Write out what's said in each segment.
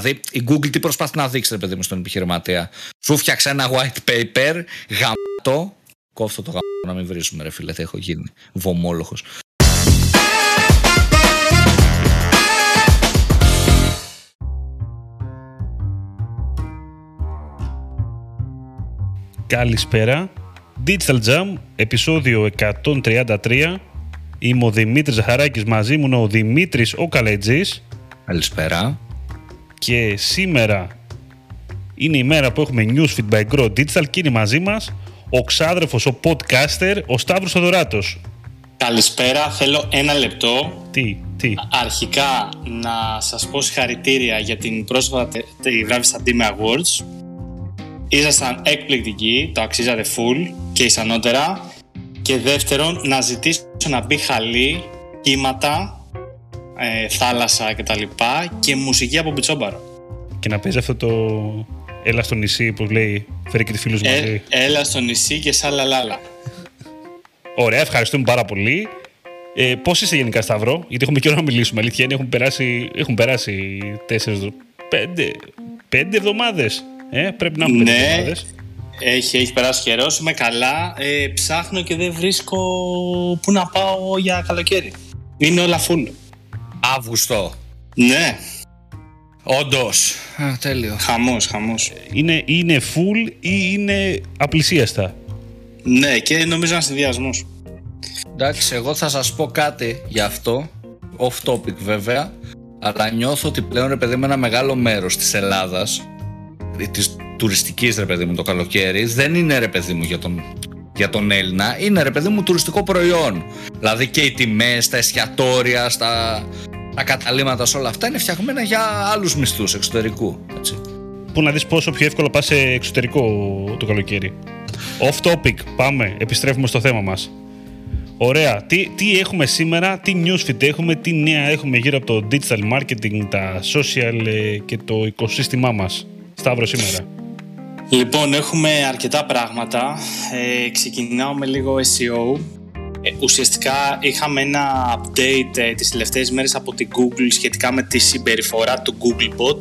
Δηλαδή, η Google τι προσπαθεί να δείξει, ρε παιδί μου, στον επιχειρηματία. Σου φτιάξε ένα white paper, γαμτό. Κόφτω το γαμτό να μην βρίσκουμε, ρε φίλε, θα έχω γίνει βομόλοχο. Καλησπέρα. Digital Jam, επεισόδιο 133. Είμαι ο Δημήτρης Ζαχαράκης, μαζί μου είναι ο Δημήτρης ο Καλετζής. Καλησπέρα. Και σήμερα είναι η μέρα που έχουμε Newsfeed by Grow Digital και είναι μαζί μας ο ξάδερφος, ο podcaster, ο Σταύρος Θοδωράτος. Καλησπέρα, θέλω ένα λεπτό. Τι, τι; Αρχικά να σας πω συγχαρητήρια για την πρόσφατη βράβη στα Dime Awards. Ήσασταν εκπληκτικοί, το αξίζατε full και ισανότερα. Και δεύτερον, να ζητήσω να μπει χαλί, κύματα, ε, θάλασσα κτλ. Και, μουσική από Μπιτσόμπαρο. Και να παίζει αυτό το έλα στο νησί, που λέει, φέρει και τη φίλους Ε, μαζί. έλα στο νησί και σάλα λάλα. Ωραία, ευχαριστούμε πάρα πολύ. Ε, Πώς είσαι γενικά, Σταυρό, γιατί έχουμε καιρό να μιλήσουμε. Αλήθεια είναι, έχουν περάσει, έχουν περάσει τέσσερις, πέντε, πέντε εβδομάδες. Ε, πρέπει να έχουν πέντε Ναι. εβδομάδες. Έχει, έχει περάσει καιρός, είμαι καλά. Ε, ψάχνω και δεν βρίσκω πού να πάω για καλοκαίρι. Είναι όλα full. Αύγουστο. Ναι, Όντως. Τέλειο. χαμός, χαμός. Είναι, είναι full ή είναι απλησίαστα; Ναι, και νομίζω ένας συνδυασμός. Εντάξει, εγώ θα σας πω κάτι γι' αυτό. Off topic βέβαια. Αλλά νιώθω ότι πλέον ρε παιδί μου ένα μεγάλο μέρος της Ελλάδας της τουριστικής ρε παιδί μου το καλοκαίρι δεν είναι ρε παιδί μου για τον, για τον Έλληνα είναι ρε παιδί μου τουριστικό προϊόν δηλαδή και οι τιμές, τα εστιατόρια στα, τα καταλήμματα σε όλα αυτά είναι φτιαγμένα για άλλους μισθούς εξωτερικού έτσι. Πού να δεις πόσο πιο εύκολα πας σε εξωτερικό το καλοκαίρι. Off topic, πάμε, επιστρέφουμε στο θέμα μας. Ωραία, τι, τι έχουμε σήμερα, τι newsfeed έχουμε, τι νέα έχουμε γύρω από το digital marketing, τα social ε, και το οικοσύστημά μας. Σταύρο σήμερα. Λοιπόν, έχουμε αρκετά πράγματα. Ε, ξεκινάω με λίγο SEO. Ε, ουσιαστικά είχαμε ένα update ε, τις τελευταίες μέρες από την Google σχετικά με τη συμπεριφορά του Googlebot,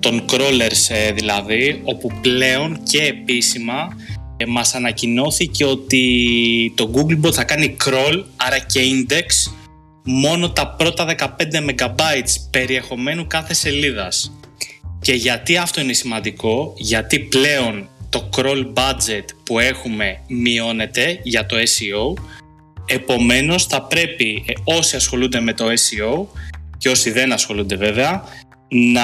των crawlers ε, δηλαδή, όπου πλέον και επίσημα ε, μας ανακοινώθηκε ότι το Googlebot θα κάνει crawl, άρα και index, μόνο τα πρώτα 15 MB περιεχομένου κάθε σελίδας. Και γιατί αυτό είναι σημαντικό, γιατί πλέον το crawl budget που έχουμε μειώνεται για το SEO, επομένως θα πρέπει ε, όσοι ασχολούνται με το SEO και όσοι δεν ασχολούνται βέβαια, να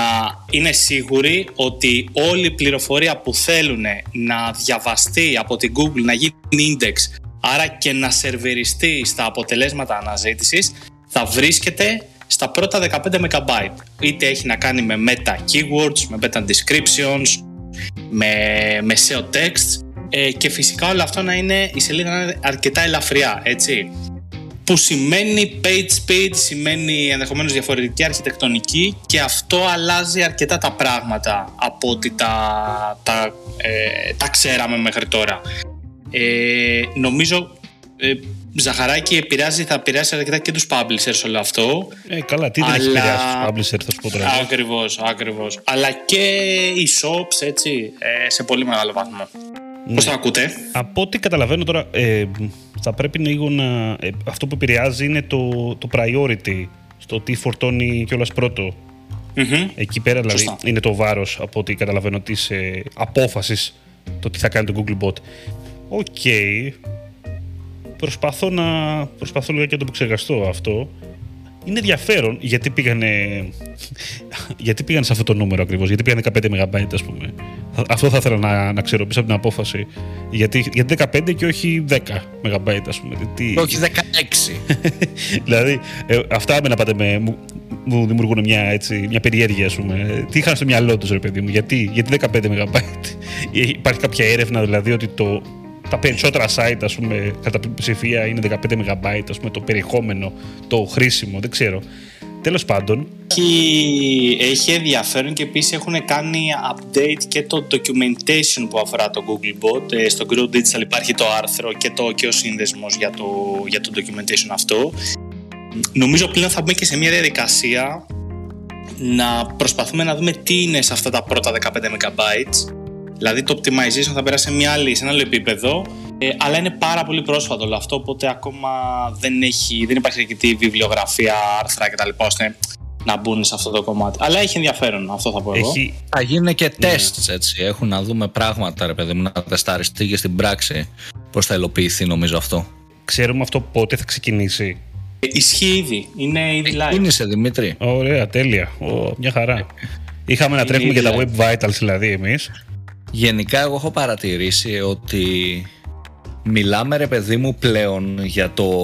είναι σίγουροι ότι όλη η πληροφορία που θέλουν να διαβαστεί από την Google, να γίνει index, άρα και να σερβεριστεί στα αποτελέσματα αναζήτησης, θα βρίσκεται στα πρώτα 15 MB. Είτε έχει να κάνει με meta keywords, με meta descriptions, με, με SEO texts ε, και φυσικά όλο αυτό να είναι η σελίδα να είναι αρκετά ελαφριά, έτσι. Που σημαίνει page speed, σημαίνει ενδεχομένως διαφορετική αρχιτεκτονική και αυτό αλλάζει αρκετά τα πράγματα από ότι τα, τα, ε, τα ξέραμε μέχρι τώρα. Ε, νομίζω ε, Ζαχαράκη επηρεάζει, θα επηρεάσει αρκετά και τους publishers όλο αυτό. Ε, καλά, τι δεν έχει Αλλά- επηρεάσει τους publisher, θα σου πω τώρα. Ακριβώς, ακριβώς. Αλλά και οι shops, έτσι, ε, σε πολύ μεγάλο βαθμό. Πώς το ακούτε; Από ό,τι καταλαβαίνω τώρα, ε, θα πρέπει λίγο να... ε, αυτό που επηρεάζει είναι το, το priority, στο τι φορτώνει κιόλας πρώτο. Μμμ. Εκεί πέρα δηλαδή Σωστά. είναι το βάρος από ό,τι καταλαβαίνω της ε, απόφασης το τι θα κάνει το Googlebot. OK. Προσπαθώ να προσπαθώ λίγα και να το επεξεργαστώ αυτό. Είναι ενδιαφέρον γιατί πήγανε, γιατί πήγαν σε αυτό το νούμερο ακριβώς, γιατί πήγαν 15 MB ας πούμε. Θα- Αυτό θα ήθελα να, να ξέρω πίσω από την απόφαση. Γιατί, γιατί 15 και όχι 10 MB ας πούμε. Τι, όχι 16 δηλαδή, ε, αυτά με να πάτε με, μου, μου δημιουργούν μια, έτσι, μια περιέργεια, ας πούμε. Τι είχαν στο μυαλό τους, ρε παιδί μου, γιατί, γιατί 15 MB. Υπάρχει κάποια έρευνα, δηλαδή, ότι το, τα περισσότερα site, ας πούμε, κατά πλειοψηφία είναι 15 MB, ας πούμε, το περιεχόμενο, το χρήσιμο, δεν ξέρω. Τέλος πάντων, Έχει, έχει ενδιαφέρον και επίσης έχουν κάνει update και το documentation που αφορά το Googlebot. Ε, στο Grow Digital υπάρχει το άρθρο και, το, και ο σύνδεσμος για το, για το documentation αυτό. Νομίζω πλέον θα μπούμε και σε μια διαδικασία να προσπαθούμε να δούμε τι είναι σε αυτά τα πρώτα 15 MB. Δηλαδή το optimization θα περάσει σε, μια άλλη, σε ένα άλλο επίπεδο, ε, αλλά είναι πάρα πολύ πρόσφατο όλο αυτό, οπότε ακόμα δεν, έχει, δεν υπάρχει αρκετή βιβλιογραφία, άρθρα κτλ. ώστε να μπουν σε αυτό το κομμάτι. Αλλά έχει ενδιαφέρον, αυτό θα πω εγώ. Έχει... Θα γίνουν και ναι. έτσι. Έχουν να δούμε πράγματα, ρε παιδί μου, να τεσταριστεί και στην πράξη πώς θα υλοποιηθεί, νομίζω αυτό. Ξέρουμε αυτό πότε θα ξεκινήσει. Ε, ισχύει ήδη. Είναι ήδη live. Κίνησε, Δημήτρη. Ωραία, τέλεια. Ο, μια χαρά. Είχαμε να τρέχουμε και τα web vitals δηλαδή εμείς. Γενικά εγώ έχω παρατηρήσει ότι μιλάμε ρε παιδί μου πλέον για το,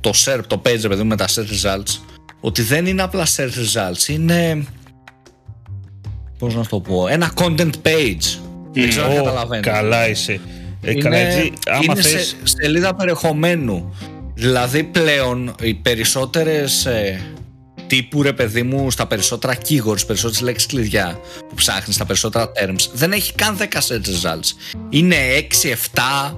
το SERP, το page ρε παιδί μου με τα search results ότι δεν είναι απλά search results, είναι πώς να το πω, ένα content page. Δεν ξέρω αν καταλαβαίνετε. Καλά είσαι. Ε, είναι, καλά, έτσι, άμα είναι θες... σε, σελίδα περιεχομένου. Δηλαδή πλέον οι περισσότερες ε, τύπου ρε παιδί μου στα περισσότερα keywords, περισσότερες λέξεις κλειδιά που ψάχνεις, στα περισσότερα terms δεν έχει καν 10 search results. Είναι 6, 7,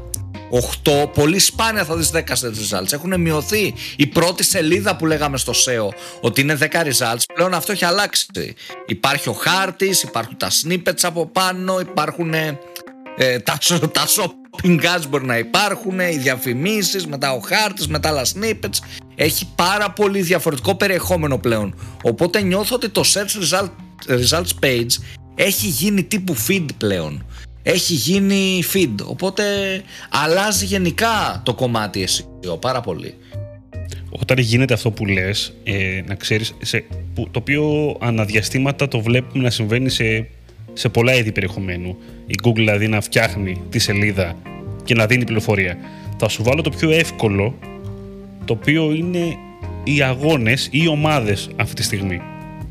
8, πολύ σπάνια θα δεις 10 results. Έχουν μειωθεί. Η πρώτη σελίδα που λέγαμε στο SEO ότι είναι 10 results, πλέον αυτό έχει αλλάξει. Υπάρχει ο χάρτης, υπάρχουν τα snippets από πάνω, υπάρχουν ε, τα, τα shopping ads μπορεί να υπάρχουν, οι διαφημίσεις, μετά ο χάρτης, μετά άλλα snippets. Έχει πάρα πολύ διαφορετικό περιεχόμενο πλέον. Οπότε νιώθω ότι το search result, results page έχει γίνει τύπου feed πλέον έχει γίνει feed. Οπότε αλλάζει γενικά το κομμάτι SEO πάρα πολύ. Όταν γίνεται αυτό που λες, ε, να ξέρεις, σε, που, το οποίο αναδιαστήματα το βλέπουμε να συμβαίνει σε, σε πολλά είδη περιεχομένου. Η Google δηλαδή να φτιάχνει τη σελίδα και να δίνει πληροφορία. Θα σου βάλω το πιο εύκολο, το οποίο είναι οι αγώνες ή οι ομάδες αυτή τη στιγμή.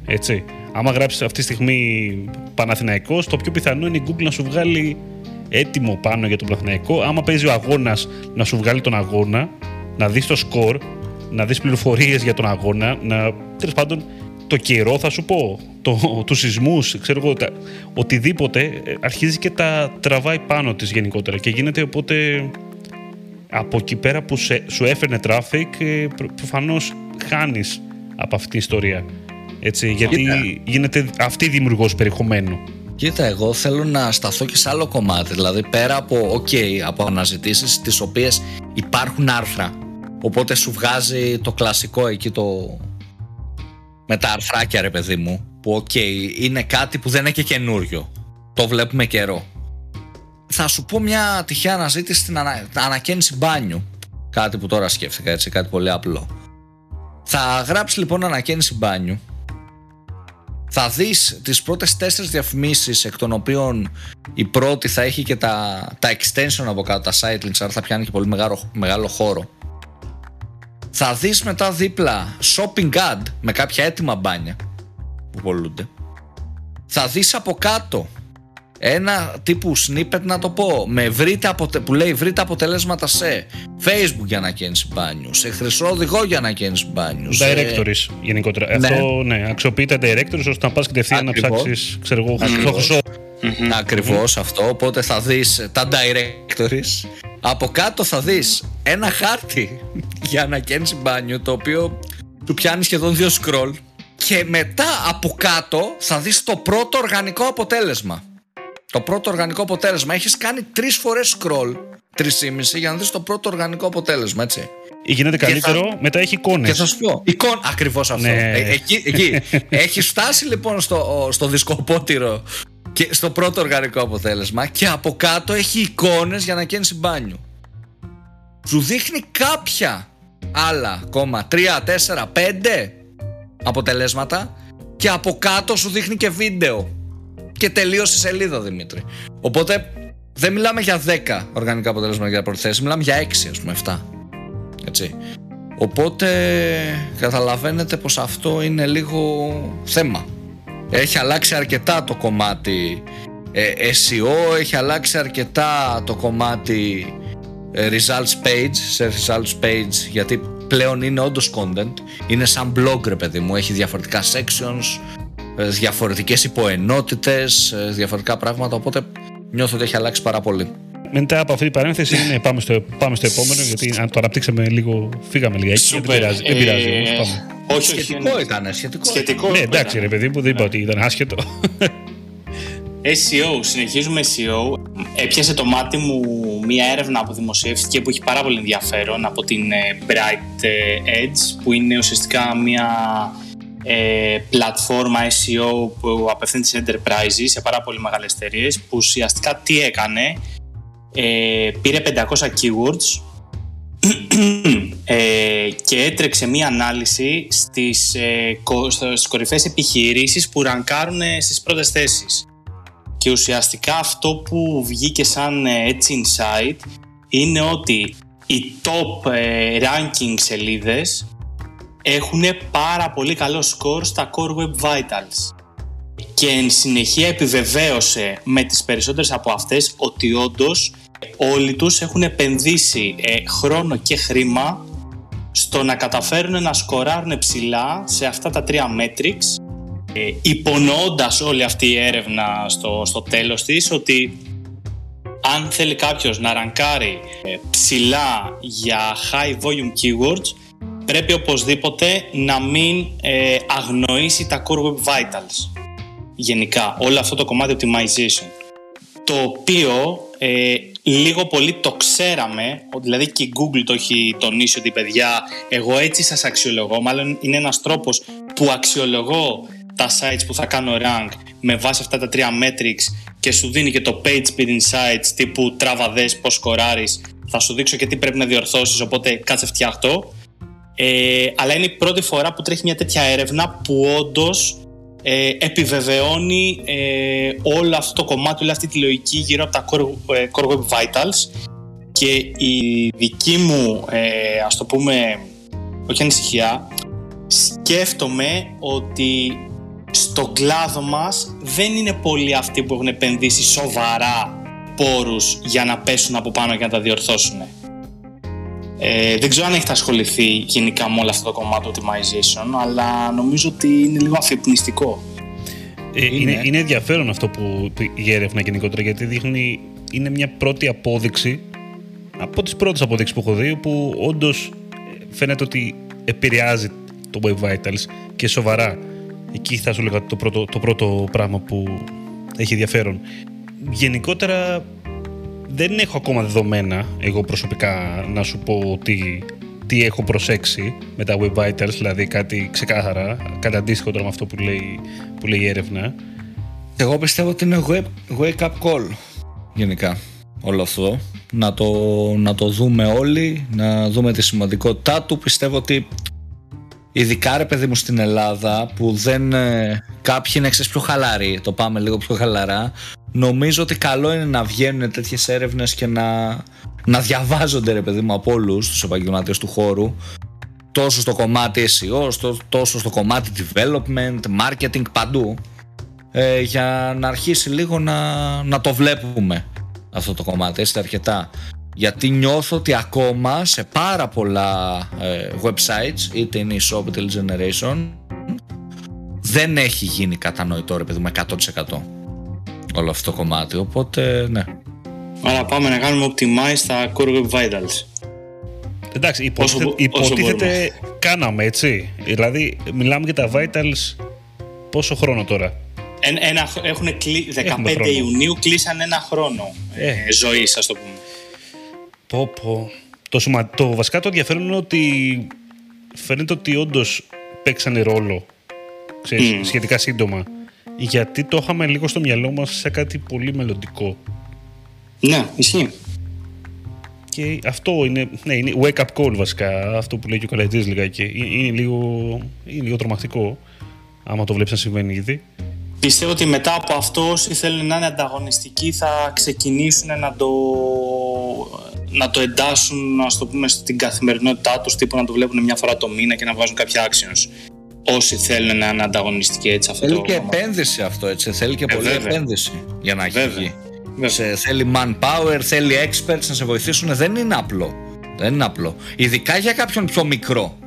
Έτσι άμα γράψεις αυτή τη στιγμή Παναθηναϊκός, το πιο πιθανό είναι η Google να σου βγάλει έτοιμο πάνω για τον Παναθηναϊκό. Άμα παίζει ο αγώνας, να σου βγάλει τον αγώνα, να δεις το σκορ, να δεις πληροφορίες για τον αγώνα, να. τέλος πάντων, το καιρό θα σου πω, το, τους σεισμούς, ξέρω εγώ, τα, οτιδήποτε ε, αρχίζει και τα τραβάει πάνω της γενικότερα και γίνεται οπότε από εκεί πέρα που σε, σου έφερνε traffic ε, προφανώς χάνεις από αυτή την ιστορία. Έτσι, γιατί γίνεται αυτή δημιουργός περιεχομένου. Κοίτα, εγώ θέλω να σταθώ και σε άλλο κομμάτι. Δηλαδή, πέρα από, ok, από αναζητήσεις τις οποίες υπάρχουν άρθρα. Οπότε σου βγάζει το κλασικό εκεί το... Με τα αρθράκια, ρε παιδί μου. Που, ok, είναι κάτι που δεν είναι και καινούριο. Το βλέπουμε καιρό. Θα σου πω μια τυχαία αναζήτηση στην ανα... ανακαίνιση μπάνιου. Κάτι που τώρα σκέφτηκα, έτσι, κάτι πολύ απλό. Θα γράψει λοιπόν ανακαίνιση μπάνιου θα δεις τις πρώτες τέσσερις διαφημίσεις εκ των οποίων η πρώτη θα έχει και τα, τα extension από κάτω, τα site links, άρα θα πιάνει και πολύ μεγάλο, μεγάλο χώρο. Θα δεις μετά δίπλα shopping ad με κάποια έτοιμα μπάνια που πολλούνται. Θα δεις από κάτω ένα τύπου snippet να το πω με βρείτε που λέει βρείτε αποτελέσματα σε facebook για ανακαίνιση μπάνιου σε χρυσό οδηγό για ανακαίνιση μπάνιου directories γενικότερα ναι. αυτό ναι αξιοποιείται directories ώστε να πας κατευθείαν να ψάξεις ξέρω εγώ χρυσό χρυσό Ακριβώς αυτό, οπότε θα δεις τα directories Από κάτω θα δεις ένα χάρτη για ανακαίνιση μπάνιου Το οποίο του πιάνει σχεδόν δύο scroll Και μετά από κάτω θα δεις το πρώτο οργανικό αποτέλεσμα το πρώτο οργανικό αποτέλεσμα. Έχεις κάνει τρεις φορές scroll, τρεις ήμιση, για να δεις το πρώτο οργανικό αποτέλεσμα, έτσι. Γίνεται καλύτερο, μετά έχει εικόνες. Και θα σου πω. Εικόν, ακριβώς αυτό. Ναι. Ε, εκεί, εκεί. έχει φτάσει λοιπόν στο, στο δισκοπότηρο και στο πρώτο οργανικό αποτέλεσμα και από κάτω έχει εικόνες για να καίνεις μπάνιου. Σου δείχνει κάποια άλλα ακόμα 3, 4, 5 αποτελέσματα και από κάτω σου δείχνει και βίντεο και τελείωσε η σελίδα Δημήτρη. Οπότε δεν μιλάμε για 10 οργανικά αποτελέσματα για πρώτη θέση, μιλάμε για 6 ας πούμε 7. Έτσι. Οπότε καταλαβαίνετε πως αυτό είναι λίγο θέμα. Έχει αλλάξει αρκετά το κομμάτι ε, SEO, έχει αλλάξει αρκετά το κομμάτι ε, results page, σε results page γιατί πλέον είναι όντως content, είναι σαν blog ρε παιδί μου, έχει διαφορετικά sections, ε, διαφορετικές υποενότητες, ε, διαφορετικά πράγματα, οπότε νιώθω ότι έχει αλλάξει πάρα πολύ. Μετά από αυτή την παρένθεση είναι, πάμε, στο, πάμε στο επόμενο, γιατί αν το αναπτύξαμε λίγο, φύγαμε λίγα. Δεν πειράζει, δεν πειράζει όμως, πάμε. Όχι, σχετικό ήταν, σχετικό. Σχετικό Ναι, εντάξει ρε παιδί μου, δεν είπα ότι ήταν άσχετο. SEO, συνεχίζουμε SEO. Έπιασε το μάτι μου μία έρευνα που δημοσιεύτηκε που έχει πάρα πολύ ενδιαφέρον από την ε, Bright ε, Edge που είναι ουσιαστικά μία ε, πλατφόρμα SEO που απευθύνεται σε enterprises, σε πάρα πολύ μεγάλες εταιρείες, που ουσιαστικά τι έκανε, ε, πήρε 500 keywords ε, και έτρεξε μία ανάλυση στις, ε, στις κορυφαίες επιχειρήσεις που ρανκάρουν στις πρώτες θέσεις. Και ουσιαστικά αυτό που βγήκε σαν έτσι insight είναι ότι οι top ranking σελίδες έχουν πάρα πολύ καλό σκορ στα Core Web Vitals και εν συνεχεία επιβεβαίωσε με τις περισσότερες από αυτές ότι όντως όλοι τους έχουν επενδύσει ε, χρόνο και χρήμα στο να καταφέρουν να σκοράρουν ψηλά σε αυτά τα τρία metrics ε, υπονοώντας όλη αυτή η έρευνα στο, στο τέλος της ότι αν θέλει κάποιος να ρανκάρει ε, ψηλά για high volume keywords πρέπει οπωσδήποτε να μην ε, αγνοήσει τα Core Web Vitals. Γενικά, όλο αυτό το κομμάτι optimization. Το οποίο ε, λίγο πολύ το ξέραμε, δηλαδή και η Google το έχει τονίσει ότι παιδιά, εγώ έτσι σας αξιολογώ, μάλλον είναι ένας τρόπος που αξιολογώ τα sites που θα κάνω rank με βάση αυτά τα τρία metrics και σου δίνει και το page speed insights τύπου τραβαδές, πώς σκοράρεις, θα σου δείξω και τι πρέπει να διορθώσεις, οπότε κάτσε φτιάχτω. Ε, αλλά είναι η πρώτη φορά που τρέχει μια τέτοια έρευνα που όντως ε, επιβεβαιώνει ε, όλο αυτό το κομμάτι, όλη αυτή τη λογική γύρω από τα Core, ε, core Web Vitals και η δική μου, ε, ας το πούμε, όχι ανησυχία, σκέφτομαι ότι στο κλάδο μας δεν είναι πολλοί αυτοί που έχουν επενδύσει σοβαρά πόρους για να πέσουν από πάνω και να τα διορθώσουν. Ε, δεν ξέρω αν έχετε ασχοληθεί γενικά με όλο αυτό το κομμάτι optimization, αλλά νομίζω ότι είναι λίγο αφυπνιστικό. Ε, είναι. είναι, ενδιαφέρον αυτό που η έρευνα γενικότερα, γιατί δείχνει, είναι μια πρώτη απόδειξη, από τις πρώτες αποδείξεις που έχω δει, που όντως φαίνεται ότι επηρεάζει το Web Vitals και σοβαρά. Εκεί θα σου λέγα το πρώτο, το πρώτο πράγμα που έχει ενδιαφέρον. Γενικότερα δεν έχω ακόμα δεδομένα εγώ προσωπικά να σου πω τι, τι έχω προσέξει με τα Web Vitals, δηλαδή κάτι ξεκάθαρα, κάτι αντίστοιχο τώρα με αυτό που λέει, που λέει η έρευνα. Εγώ πιστεύω ότι είναι wake up call γενικά όλο αυτό. Να το, να το δούμε όλοι, να δούμε τη σημαντικότητά του. Πιστεύω ότι ειδικά ρε παιδί μου στην Ελλάδα που δεν ε, κάποιοι είναι πιο χαλαροί, το πάμε λίγο πιο χαλαρά νομίζω ότι καλό είναι να βγαίνουν τέτοιες έρευνες και να, να διαβάζονται ρε παιδί μου από όλους τους επαγγελματίες του χώρου. Τόσο στο κομμάτι SEO, τόσο στο κομμάτι development, marketing, παντού. Ε, για να αρχίσει λίγο να, να το βλέπουμε αυτό το κομμάτι, έτσι αρκετά. Γιατί νιώθω ότι ακόμα σε πάρα πολλά ε, websites είτε είναι η shop είτε generation δεν έχει γίνει κατανοητό ρε παιδί μου 100% όλο αυτό το κομμάτι. Οπότε, ναι. Άρα πάμε να κάνουμε optimize στα Core Web Vitals. Εντάξει, υποτίθεται, υποτίθεται κάναμε έτσι. Δηλαδή, μιλάμε για τα Vitals πόσο χρόνο τώρα; Ένα, ένα, έχουν κλει, 15 Ιουνίου κλείσαν ένα χρόνο ε. ε ζωής, ας το πούμε. Πω, πω. Το, σωμα, το βασικά το ενδιαφέρον είναι ότι φαίνεται ότι όντως παίξανε ρόλο ξέρεις, mm. σχετικά σύντομα γιατί το είχαμε λίγο στο μυαλό μας σε κάτι πολύ μελλοντικό. Ναι, ισχύει. Και αυτό είναι, ναι, είναι wake up call βασικά, αυτό που λέει και ο Καλατζής λιγάκι. Είναι λίγο, είναι λίγο τρομακτικό, άμα το βλέπεις να συμβαίνει ήδη. Πιστεύω ότι μετά από αυτό όσοι θέλουν να είναι ανταγωνιστικοί θα ξεκινήσουν να το, να το εντάσσουν ας το πούμε, στην καθημερινότητά τους τύπου να το βλέπουν μια φορά το μήνα και να βάζουν κάποια actions όσοι θέλουν να είναι ανταγωνιστικοί έτσι αυτό. Θέλει και επένδυση αυτό έτσι. Θέλει και ε, πολλή επένδυση για να έχει Σε, θέλει manpower, θέλει experts να σε βοηθήσουν. Δεν είναι απλό. Δεν είναι απλό. Ειδικά για κάποιον πιο μικρό.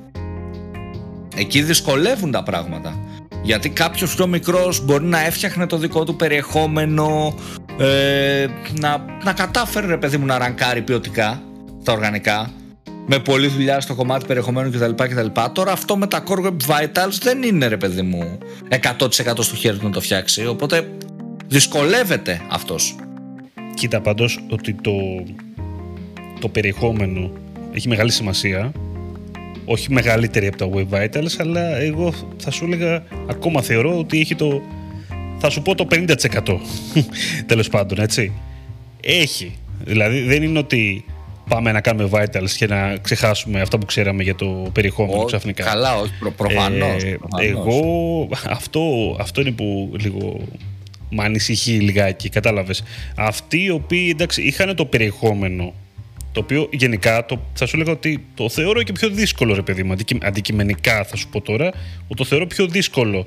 Εκεί δυσκολεύουν τα πράγματα. Γιατί κάποιος πιο μικρός μπορεί να έφτιαχνε το δικό του περιεχόμενο, ε, να, να κατάφερε ρε παιδί μου να ρανκάρει ποιοτικά τα οργανικά με πολλή δουλειά στο κομμάτι περιεχομένου κτλ. κτλ. Τώρα αυτό με τα Core Web Vitals δεν είναι ρε παιδί μου 100% στο χέρι του να το φτιάξει. Οπότε δυσκολεύεται αυτός. Κοίτα πάντως ότι το, το περιεχόμενο έχει μεγάλη σημασία όχι μεγαλύτερη από τα Web Vitals αλλά εγώ θα σου έλεγα ακόμα θεωρώ ότι έχει το θα σου πω το 50% τέλος πάντων έτσι έχει δηλαδή δεν είναι ότι πάμε να κάνουμε vitals και να ξεχάσουμε αυτά που ξέραμε για το περιεχόμενο ξαφνικά. Καλά, όχι, προ, προφανώς, ε, Εγώ, αυτό, αυτό είναι που λίγο με ανησυχεί λιγάκι, κατάλαβες. Αυτοί οι οποίοι, εντάξει, είχαν το περιεχόμενο, το οποίο γενικά το, θα σου έλεγα ότι το θεωρώ και πιο δύσκολο, ρε παιδί μου, αντικειμενικά θα σου πω τώρα, ότι το θεωρώ πιο δύσκολο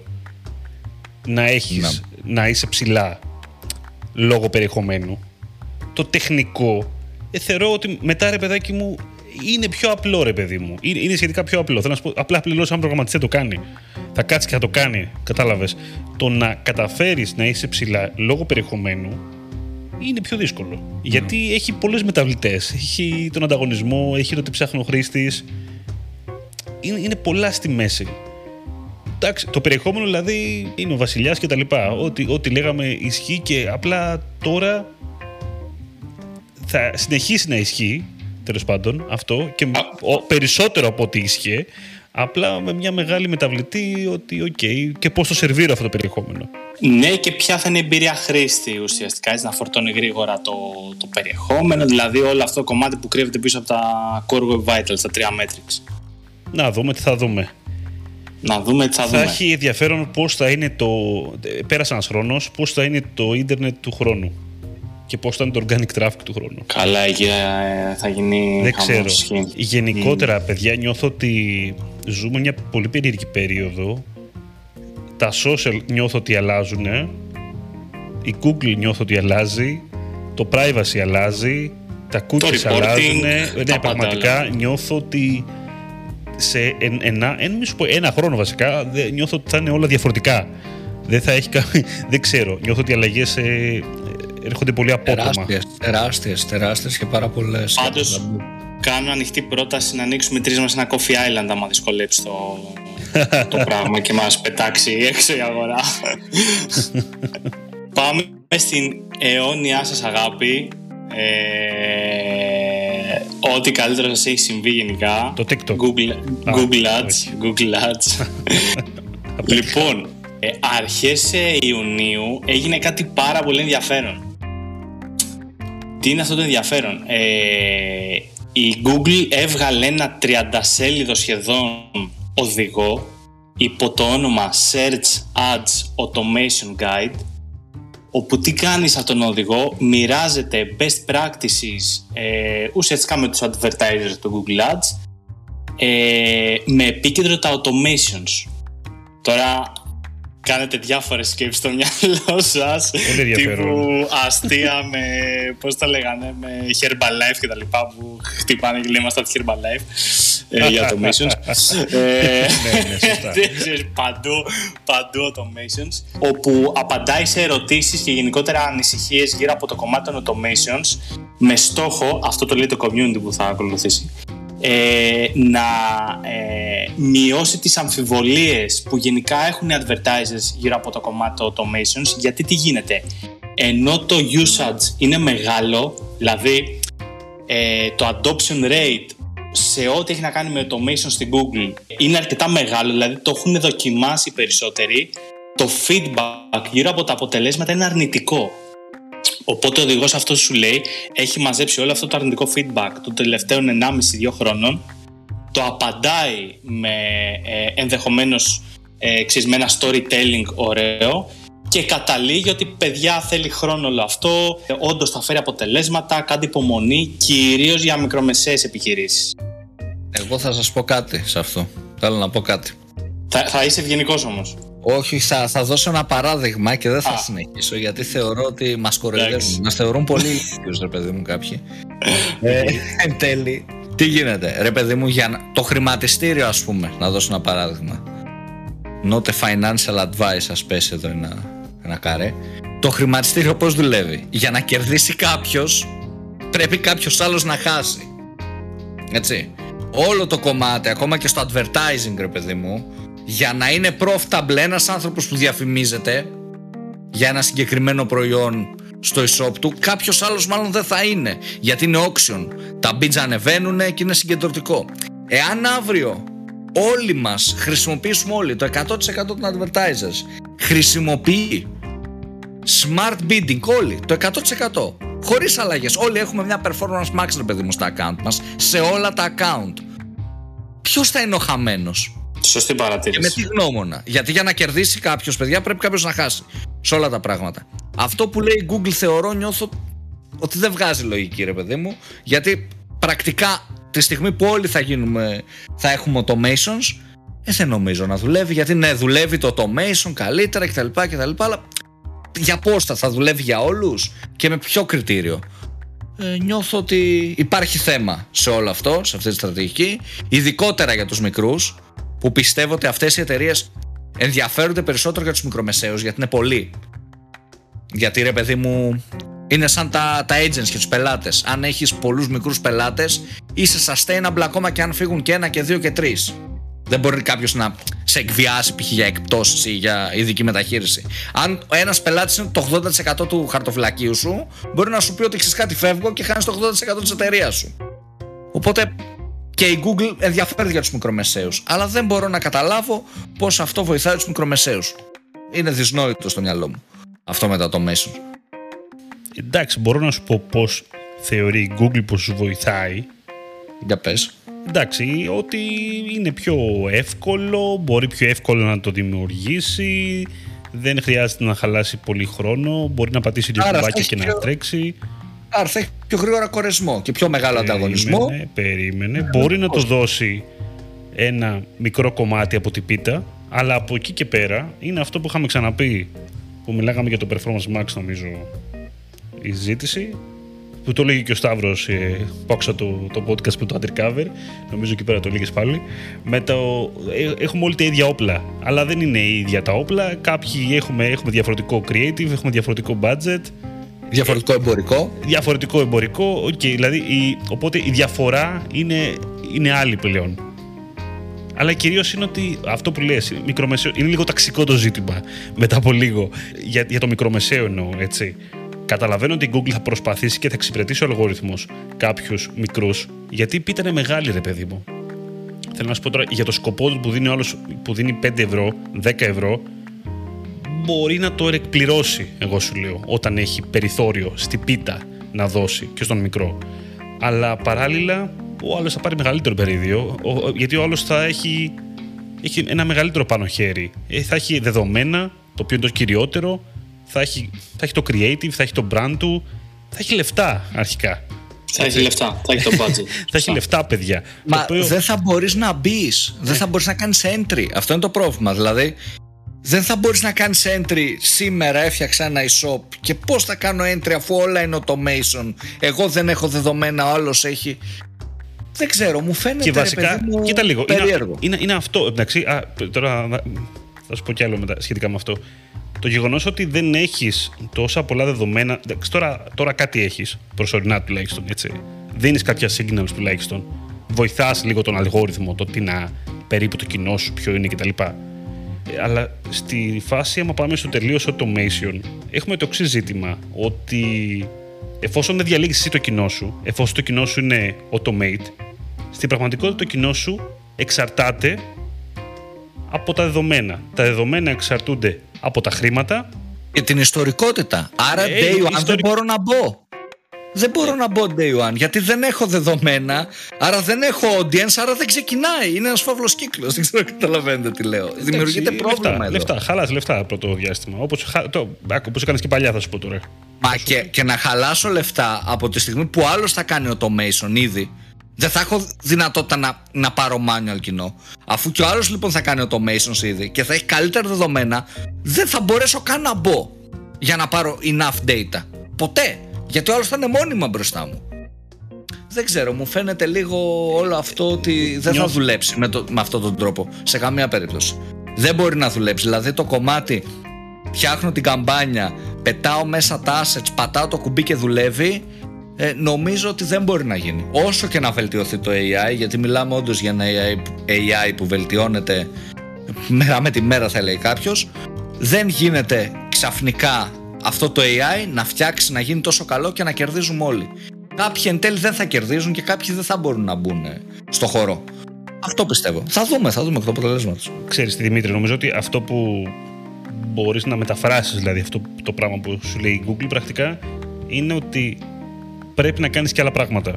να έχεις, να, να είσαι ψηλά λόγω περιεχομένου. Το τεχνικό ε, θεωρώ ότι μετά ρε παιδάκι μου είναι πιο απλό ρε παιδί μου. Είναι, είναι σχετικά πιο απλό. Θέλω να σου πω, απλά πληρώσει αν προγραμματιστή το κάνει. Θα κάτσεις και θα το κάνει. Κατάλαβες. Το να καταφέρεις να είσαι ψηλά λόγω περιεχομένου είναι πιο δύσκολο. Γιατί έχει πολλές μεταβλητές. Έχει τον ανταγωνισμό, έχει το τι ψάχνει ο χρήστης. Είναι, είναι πολλά στη μέση. Εντάξει, το περιεχόμενο δηλαδή είναι ο βασιλιάς και τα λοιπά. Ό,τι, ό,τι λέγαμε ισχύει και απλά τώρα θα συνεχίσει να ισχύει τέλος πάντων αυτό και περισσότερο από ό,τι ίσχυε. Απλά με μια μεγάλη μεταβλητή ότι, OK, okay, και πώς το σερβίρω αυτό το περιεχόμενο. Ναι, και ποια θα είναι η εμπειρία χρήστη ουσιαστικά, έτσι να φορτώνει γρήγορα το, το περιεχόμενο, δηλαδή όλο αυτό το κομμάτι που κρύβεται πίσω από τα Core Web Vitals, τα τρία metrics. Να δούμε τι θα δούμε. Να δούμε τι θα, θα δούμε. Θα έχει ενδιαφέρον πώς θα είναι το. Πέρασε ένας χρόνος, πώς θα είναι το ίντερνετ του χρόνου και πώς ήταν το organic traffic του χρόνου. Καλά, ε, θα γίνει. Δεν ξέρω. Γενικότερα, mm. παιδιά, νιώθω ότι ζούμε μια πολύ περίεργη περίοδο. Τα social νιώθω ότι αλλάζουν. Η Google νιώθω ότι αλλάζει. Το privacy αλλάζει. Τα cookies αλλάζουν. Ναι, πραγματικά νιώθω ότι σε ένα, ένα, ένα χρόνο βασικά νιώθω ότι θα είναι όλα διαφορετικά. Δεν θα έχει Δεν ξέρω. Νιώθω ότι οι αλλαγές ε, έρχονται πολύ απότομα. Τεράστιες, τεράστιες, τεράστιες και πάρα πολλές. Πάντως, κάνω ανοιχτή πρόταση να ανοίξουμε τρεις μας ένα Coffee Island άμα δυσκολέψει το, το πράγμα και μας πετάξει έξω η αγορά. Πάμε στην αιώνια σας αγάπη. Ε, ό,τι καλύτερο σας έχει συμβεί γενικά. Το TikTok. Google, Google Ads. Google Ads. λοιπόν, ε, αρχές Ιουνίου έγινε κάτι πάρα πολύ ενδιαφέρον. Τι είναι αυτό το ενδιαφέρον; Ε, η Google έβγαλε ένα 30 σέλιδο σχεδόν οδηγό υπό το όνομα Search Ads Automation Guide όπου τι κάνει σε αυτόν τον οδηγό, μοιράζεται best practices ε, ουσιαστικά με τους advertisers του Google Ads ε, με επίκεντρο τα automations. Τώρα κάνετε διάφορες σκέψεις στο μυαλό σας. Τύπου αστεία με πώς τα λέγανε με Herbalife και τα λοιπά που χτυπάνε και λέμε στα Herbalife ε, για automations. Ε, ναι, ναι, παντού, παντού automations όπου απαντάει σε ερωτήσεις και γενικότερα ανησυχίες γύρω από το κομμάτι των automations με στόχο, αυτό το λέει το community που θα ακολουθήσει ε, να ε, μειώσει τις αμφιβολίες που γενικά έχουν οι advertisers γύρω από το κομμάτι των automations γιατί τι γίνεται ενώ το usage είναι μεγάλο δηλαδή ε, το adoption rate σε ό,τι έχει να κάνει με automation στην Google είναι αρκετά μεγάλο δηλαδή το έχουν δοκιμάσει περισσότεροι το feedback γύρω από τα αποτελέσματα είναι αρνητικό Οπότε ο οδηγός αυτός σου λέει έχει μαζέψει όλο αυτό το αρνητικό feedback των τελευταίων 1,5-2 χρόνων, το απαντάει με ε, ενδεχομένως ε, με ένα storytelling ωραίο και καταλήγει ότι παιδιά θέλει χρόνο όλο αυτό, ε, όντως θα φέρει αποτελέσματα, κάντε υπομονή, κυρίως για μικρομεσαίες επιχειρήσεις. Εγώ θα σας πω κάτι σε αυτό. Θέλω να πω κάτι. Θα, θα είσαι ευγενικός όμως. Όχι, θα, θα δώσω ένα παράδειγμα και δεν θα συνεχίσω γιατί θεωρώ ότι μας κοροϊδεύουν. Μας θεωρούν πολύ ηλικίου, ρε παιδί μου, κάποιοι. ε, εν τέλει, τι γίνεται, ρε παιδί μου, για το χρηματιστήριο, ας πούμε, να δώσω ένα παράδειγμα. Not a financial advice, ας πέσει εδώ ένα, ένα καρέ. το χρηματιστήριο πώς δουλεύει; Για να κερδίσει κάποιος πρέπει κάποιος άλλος να χάσει. Έτσι. Όλο το κομμάτι, ακόμα και στο advertising ρε παιδί μου, για να είναι profitable ένας άνθρωπος που διαφημίζεται για ένα συγκεκριμένο προϊόν στο e-shop του, κάποιος άλλος μάλλον δεν θα είναι. Γιατί είναι auction. Τα bids ανεβαίνουν και είναι συγκεντρωτικό. Εάν αύριο όλοι μας χρησιμοποιήσουμε όλοι, το 100% των advertisers χρησιμοποιεί smart bidding όλοι, το 100%. Χωρίς αλλαγές. Όλοι έχουμε μια performance max, ρε παιδί μου, στα account μας, σε όλα τα account. Ποιος θα είναι ο χαμένος; Σωστή παρατήρηση. Και με τι γνώμονα. Γιατί για να κερδίσει κάποιος, παιδιά, πρέπει κάποιος να χάσει. Σε όλα τα πράγματα. Αυτό που λέει η Google θεωρώ, νιώθω ότι δεν βγάζει λογική, ρε παιδί μου. Γιατί πρακτικά τη στιγμή που όλοι θα γίνουμε, θα έχουμε automations, ε, δεν νομίζω να δουλεύει. Γιατί ναι, δουλεύει το automation καλύτερα κτλ. κτλ αλλά για πώς θα, θα δουλεύει για όλους και με ποιο κριτήριο. Ε, νιώθω ότι υπάρχει θέμα σε όλο αυτό, σε αυτή τη στρατηγική, ειδικότερα για τους μικρούς, που πιστεύω ότι αυτές οι εταιρείες ενδιαφέρονται περισσότερο για τους μικρομεσαίους, γιατί είναι πολλοί. Γιατί ρε παιδί μου, είναι σαν τα, τα agents και τους πελάτες. Αν έχεις πολλούς μικρούς πελάτες, είσαι sustainable ακόμα και αν φύγουν και ένα και δύο και τρεις. Δεν μπορεί κάποιος να σε εκβιάσει π.χ. για εκπτώσεις ή για ειδική μεταχείριση. Αν ένας πελάτης είναι το 80% του χαρτοφυλακίου σου, μπορεί να σου πει ότι ξέρεις κάτι, φεύγω και χάνεις το 80% της εταιρείας σου. Οπότε και η Google ενδιαφέρει για τους μικρομεσαίους. Αλλά δεν μπορώ να καταλάβω πώς αυτό βοηθάει τους μικρομεσαίους. Είναι δυσνόητο στο μυαλό μου. Αυτό μετά το μέσο. Εντάξει, μπορώ να σου πω πώς θεωρεί η Google πως σου βοηθάει. Για πες. Εντάξει, ότι είναι πιο εύκολο, μπορεί πιο εύκολο να το δημιουργήσει, δεν χρειάζεται να χαλάσει πολύ χρόνο, μπορεί να πατήσει δύο κουμπάκια και να τρέξει. Άρα θα έχει πιο γρήγορα κορεσμό και πιο μεγάλο περίμενε, ανταγωνισμό. Περίμενε. Μπορεί να το δώσει ένα μικρό κομμάτι από την πίτα, αλλά από εκεί και πέρα είναι αυτό που είχαμε ξαναπεί, που μιλάγαμε για το Performance Max νομίζω η ζήτηση, που το έλεγε και ο Σταύρος ε, που άκουσα το, το podcast που το Undercover. Νομίζω εκεί πέρα το έλεγε πάλι. Με το, ε, έχουμε όλοι τα ίδια όπλα. Αλλά δεν είναι ίδια τα όπλα. Κάποιοι έχουμε, έχουμε διαφορετικό creative, έχουμε διαφορετικό budget. Διαφορετικό εμπορικό. Διαφορετικό εμπορικό. Okay, δηλαδή, η, οπότε η διαφορά είναι, είναι άλλη πλέον. Αλλά κυρίως είναι ότι αυτό που λες, μικρομεσαίο, είναι λίγο ταξικό το ζήτημα μετά από λίγο. Για, για το μικρομεσαίο εννοώ, έτσι. Καταλαβαίνω ότι η Google θα προσπαθήσει και θα εξυπηρετήσει ο αλγόριθμος κάποιους μικρούς, γιατί η πίτα είναι μεγάλη, ρε παιδί μου. Θέλω να σου πω τώρα για το σκοπό του που δίνει, άλλος, που δίνει 5 ευρώ, 10 ευρώ, μπορεί να το εκπληρώσει, εγώ σου λέω, όταν έχει περιθώριο στη πίτα να δώσει και στον μικρό. Αλλά παράλληλα, ο άλλος θα πάρει μεγαλύτερο περίδιο, γιατί ο άλλος θα έχει, έχει ένα μεγαλύτερο πάνω χέρι. Ε, θα έχει δεδομένα, το οποίο είναι το κυριότερο, θα έχει, θα έχει το creative, θα έχει το brand του, θα έχει λεφτά αρχικά. Θα έχει λεφτά, θα έχει το budget. θα έχει λεφτά, παιδιά. Μα οποίο... δεν θα μπορείς να μπεις, δεν θα μπορείς να κάνεις entry. Αυτό είναι το πρόβλημα. Δηλαδή, δεν θα μπορείς να κάνεις entry σήμερα. Έφτιαξα ένα e-shop και πώς θα κάνω entry αφού όλα είναι automation. Εγώ δεν έχω δεδομένα, ο άλλος έχει. Δεν ξέρω, μου φαίνεται και βασικά, παιδί μου, κοίτα λίγο, περίεργο. Είναι, είναι, είναι αυτό. Εντάξει, α, τώρα θα σου πω κι άλλο μετά σχετικά με αυτό. Το γεγονός ότι δεν έχεις τόσα πολλά δεδομένα. Τώρα, τώρα κάτι έχεις, προσωρινά τουλάχιστον. Έτσι. Δίνεις κάποια signals τουλάχιστον. Βοηθάς λίγο τον αλγόριθμο, το τι να περίπου το κοινό σου, ποιο είναι κτλ. Ε, αλλά στη φάση, άμα πάμε στο τελείως automation, έχουμε το εξής ζήτημα. Ότι εφόσον δεν διαλέγεις εσύ το κοινό σου, εφόσον το κοινό σου είναι automate, στην πραγματικότητα το κοινό σου εξαρτάται από τα δεδομένα. Τα δεδομένα εξαρτούνται από τα χρήματα. Και την ιστορικότητα. Άρα ε, day one ιστορικ... δεν μπορώ να μπω. Δεν μπορώ να μπω day one γιατί δεν έχω δεδομένα, άρα δεν έχω audience, άρα δεν ξεκινάει. Είναι ένας φαύλος κύκλος. Δεν ξέρω αν καταλαβαίνετε τι λέω. Εντάξει, Δημιουργείται πρόβλημα λεφτά, εδώ. Λεφτά, χαλάς λεφτά πρώτο διάστημα. Όπως όπως έκανες και παλιά, θα σου πω τώρα. Μα και, και να χαλάσω λεφτά από τη στιγμή που άλλος θα κάνει automation ήδη δεν θα έχω δυνατότητα να, να πάρω manual κοινό. Αφού και ο άλλος λοιπόν θα κάνει automations ήδη και θα έχει καλύτερα δεδομένα, δεν θα μπορέσω καν να μπω για να πάρω enough data. Ποτέ. Γιατί ο άλλος θα είναι μόνιμα μπροστά μου. Δεν ξέρω, μου φαίνεται λίγο όλο αυτό ότι δεν θα δουλέψει με, το, με αυτόν τον τρόπο σε καμία περίπτωση. Δεν μπορεί να δουλέψει. Δηλαδή το κομμάτι φτιάχνω την καμπάνια, πετάω μέσα τα assets, πατάω το κουμπί και δουλεύει, ε, νομίζω ότι δεν μπορεί να γίνει. Όσο και να βελτιωθεί το AI, γιατί μιλάμε όντως για ένα AI, AI που βελτιώνεται μέρα με τη μέρα θα λέει κάποιος, δεν γίνεται ξαφνικά αυτό το AI να φτιάξει να γίνει τόσο καλό και να κερδίζουμε όλοι. Κάποιοι εν τέλει δεν θα κερδίζουν και κάποιοι δεν θα μπορούν να μπουν στο χώρο. Αυτό πιστεύω. Θα δούμε, θα δούμε το αποτελέσμα τους. Ξέρεις, Δημήτρη, νομίζω ότι αυτό που μπορείς να μεταφράσεις, δηλαδή αυτό το πράγμα που σου λέει η Google πρακτικά, είναι ότι πρέπει να κάνεις και άλλα πράγματα.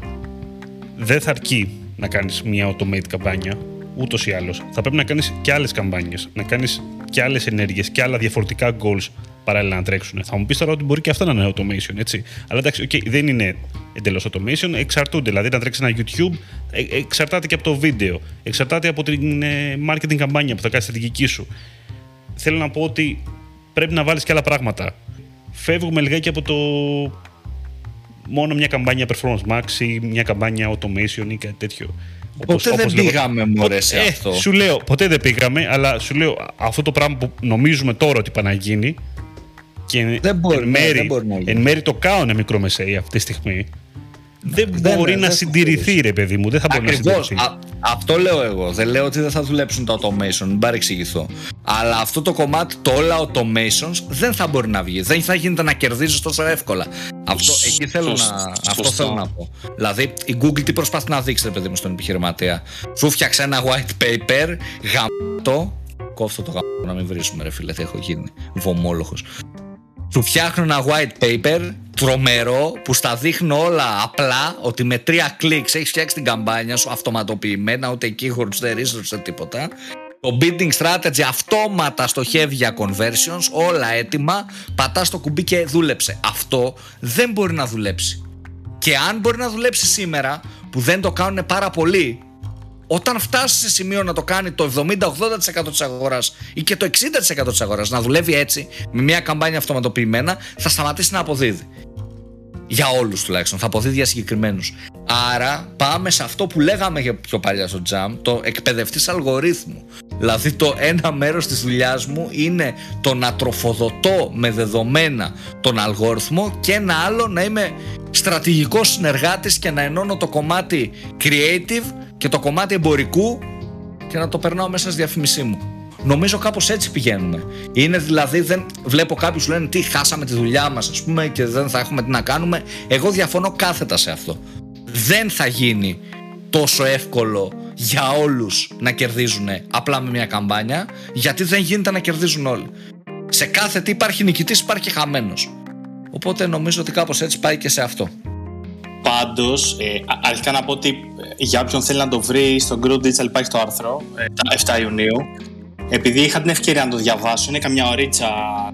Δεν θα αρκεί να κάνεις μια automate καμπάνια, ούτως ή άλλως. Θα πρέπει να κάνεις και άλλες καμπάνιες, να κάνεις και άλλες ενέργειες και άλλα διαφορετικά goals παράλληλα να τρέξουν. Θα μου πεις τώρα ότι μπορεί και αυτό να είναι automation, έτσι. Αλλά εντάξει, okay, δεν είναι εντελώς automation, εξαρτούνται. Δηλαδή, να τρέξει ένα YouTube, ε, εξαρτάται και από το βίντεο, εξαρτάται από την ε, marketing καμπάνια που θα κάνει στρατηγική σου. Θέλω να πω ότι πρέπει να βάλεις και άλλα πράγματα. Φεύγουμε λιγάκι από το μόνο μια καμπάνια performance max ή μια καμπάνια automation ή κάτι τέτοιο. Ποτέ δεν πήγαμε μωρέ σε ε, αυτό. Σου λέω, ποτέ δεν πήγαμε, αλλά σου λέω αυτό το πράγμα που νομίζουμε τώρα ότι πάει να γίνει και δεν μπορεί, εν, μέρη, δεν μπορεί να εν μέρη το κάνουν μικρομεσαίοι αυτή τη στιγμή. Δεν, δεν μπορεί να συντηρηθεί, ρε παιδί μου. Δεν θα μπορεί Ακριβώς. να συντηρηθεί. αυτό λέω εγώ. Δεν λέω ότι δεν θα δουλέψουν τα automation. Μην παρεξηγηθώ. Αλλά αυτό το κομμάτι, το όλα automations, δεν θα μπορεί να βγει. Δεν θα γίνεται να κερδίζεις τόσο εύκολα. Αυτό, εκεί θέλω να, αυτό θέλω να πω. Δηλαδή, η Google τι προσπαθεί να δείξει, ρε παιδί μου, στον επιχειρηματία. Σου φτιάξε ένα white paper, γαμπτό. Κόφτω το γαμπτό να μην βρίσκουμε, ρε φίλε, έχω γίνει βομόλοχος του φτιάχνω ένα white paper τρομερό που στα δείχνω όλα απλά ότι με τρία κλικς έχεις φτιάξει την καμπάνια σου αυτοματοποιημένα ούτε keywords δεν research τίποτα. Το bidding strategy αυτόματα στοχεύει για conversions όλα έτοιμα πατάς το κουμπί και δούλεψε. Αυτό δεν μπορεί να δουλέψει. Και αν μπορεί να δουλέψει σήμερα που δεν το κάνουν πάρα πολύ όταν φτάσει σε σημείο να το κάνει το 70-80% της αγοράς ή και το 60% της αγοράς να δουλεύει έτσι με μια καμπάνια αυτοματοποιημένα θα σταματήσει να αποδίδει. Για όλους τουλάχιστον, θα αποδίδει για συγκεκριμένους. Άρα πάμε σε αυτό που λέγαμε πιο παλιά στο Jam, το εκπαιδευτής αλγορίθμου. Δηλαδή το ένα μέρος της δουλειάς μου είναι το να τροφοδοτώ με δεδομένα τον αλγόριθμο και ένα άλλο να είμαι στρατηγικός συνεργάτης και να ενώνω το κομμάτι creative και το κομμάτι εμπορικού και να το περνάω μέσα στη διαφήμισή μου. Νομίζω κάπως έτσι πηγαίνουμε. Είναι δηλαδή, δεν βλέπω κάποιους που λένε τι, χάσαμε τη δουλειά μας, ας πούμε, και δεν θα έχουμε τι να κάνουμε. Εγώ διαφωνώ κάθετα σε αυτό. Δεν θα γίνει τόσο εύκολο για όλους να κερδίζουν απλά με μια καμπάνια, γιατί δεν γίνεται να κερδίζουν όλοι. Σε κάθε τι υπάρχει νικητής, υπάρχει χαμένος. Οπότε νομίζω ότι κάπως έτσι πάει και σε αυτό. Πάντως, ε, αρχικά να πω ότι ε, για όποιον θέλει να το βρει, στο Grow Digital υπάρχει το άρθρο, ε, 7 Ιουνίου. Επειδή είχα την ευκαιρία να το διαβάσω, είναι καμιά ωρίτσα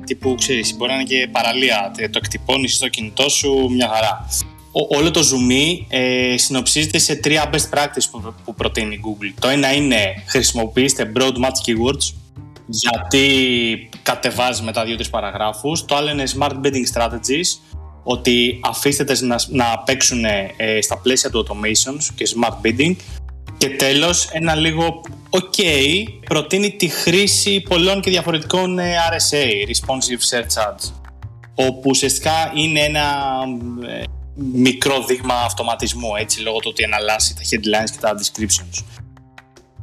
τύπου, ξέρεις, μπορεί να είναι και παραλία. Το εκτυπώνεις στο κινητό σου, μια χαρά. Ο, όλο το Zoom ε, συνοψίζεται σε τρία best practice που, που προτείνει η Google. Το ένα είναι χρησιμοποιήστε broad match keywords, γιατί κατεβάζει μετά δύο-τρεις παραγράφους. Το άλλο είναι smart bidding strategies, ότι αφήστε να, να παίξουν ε, στα πλαίσια του automations και smart bidding και τέλος ένα λίγο ok προτείνει τη χρήση πολλών και διαφορετικών ε, RSA, Responsive Search Ads όπου ουσιαστικά είναι ένα ε, μικρό δείγμα αυτοματισμού έτσι λόγω του ότι εναλλάσσει τα headlines και τα descriptions.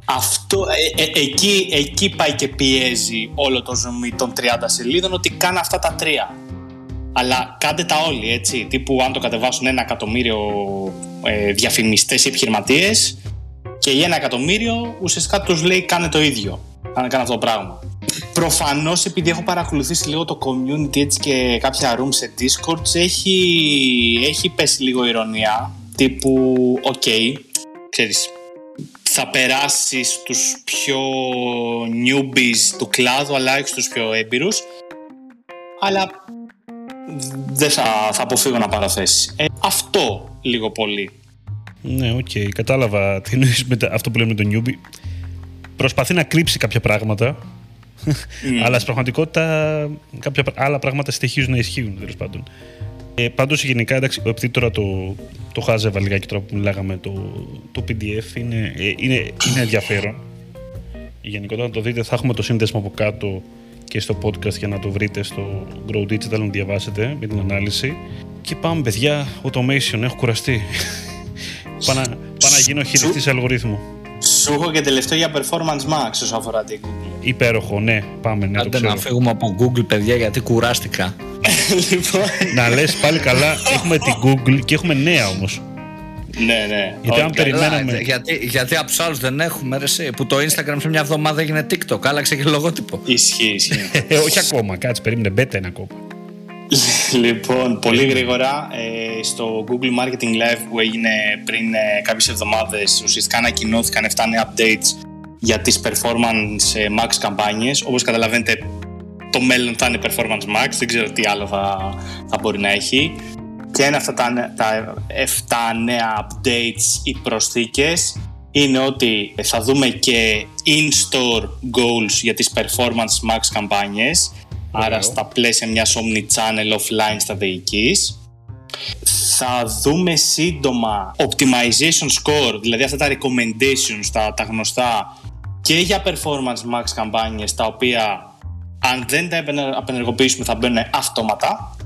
Αυτό, εκεί, εκεί πάει και πιέζει όλο το zoom των 30 σελίδων ότι κάνει αυτά τα τρία αλλά κάντε τα όλοι, έτσι. Τύπου αν το κατεβάσουν ένα εκατομμύριο ε, διαφημιστές ή επιχειρηματίες και για ένα εκατομμύριο ουσιαστικά τους λέει κάνε το ίδιο. Κάνε, κάνε αυτό το πράγμα. Προφανώς, επειδή έχω παρακολουθήσει λίγο το community έτσι και κάποια rooms σε Discord, έχει, έχει πέσει λίγο ηρωνία. Τύπου, OK, okay, ξέρεις, θα περάσεις στους πιο newbies του κλάδου, αλλά όχι στους πιο έμπειρους. Αλλά δεν θα, θα αποφύγω να πάρω θέση. Ε, αυτό λίγο πολύ. Ναι, OK. Okay. Κατάλαβα τι εννοείς με αυτό που λέμε με τον newbie. Προσπαθεί να κρύψει κάποια πράγματα, mm. αλλά στην πραγματικότητα κάποια άλλα πράγματα συνεχίζουν να ισχύουν, τέλος πάντων. Ε, Πάντως, γενικά, εντάξει, επειδή τώρα το, το χάζευα λιγάκι τώρα που μιλάγαμε, το, το PDF είναι, ε, είναι, είναι ενδιαφέρον. Γενικότερα, να το δείτε, θα έχουμε το σύνδεσμο από κάτω και στο podcast για να το βρείτε στο Grow Digital να διαβάσετε με την ανάλυση. Και πάμε παιδιά, automation, έχω κουραστεί. πάω, να, πάω να γίνω χειριστής αλγορίθμου. Σου έχω και τελευταίο για Performance Max όσο αφορά την Google. Υπέροχο, ναι, πάμε να Άντε να φύγουμε από Google, παιδιά, γιατί κουράστηκα. λοιπόν. να λες πάλι καλά, έχουμε την Google και έχουμε νέα όμως. Ναι, ναι. Γιατί αν περιμέναμε. Γιατί, γιατί από του άλλους δεν έχουμε, ρε, εσύ, που το Instagram σε μια εβδομάδα έγινε TikTok, άλλαξε και λογότυπο. Ισχύει, ισχύει. Ε, όχι ακόμα, κάτσε, περίμενε, μπέτε ένα ακόμα. λοιπόν, πολύ γρήγορα ε, στο Google Marketing Live που έγινε πριν ε, κάποιες εβδομάδες ουσιαστικά ανακοινώθηκαν 7 νέα updates για τις performance ε, max καμπάνιες. Όπως καταλαβαίνετε το μέλλον θα είναι performance max, δεν ξέρω τι άλλο θα, θα μπορεί να έχει. Και ένα αυτά τα, τα 7 νέα updates ή προσθήκες είναι ότι θα δούμε και in-store goals για τις performance max καμπάνιες. Άρα στα πλαίσια μιας omni-channel offline στρατηγικής. Θα δούμε σύντομα optimization score, δηλαδή αυτά τα recommendations, τα, τα γνωστά και για performance max καμπάνιες τα οποία αν δεν τα απενεργοποιήσουμε θα μπαίνουν αυτόματα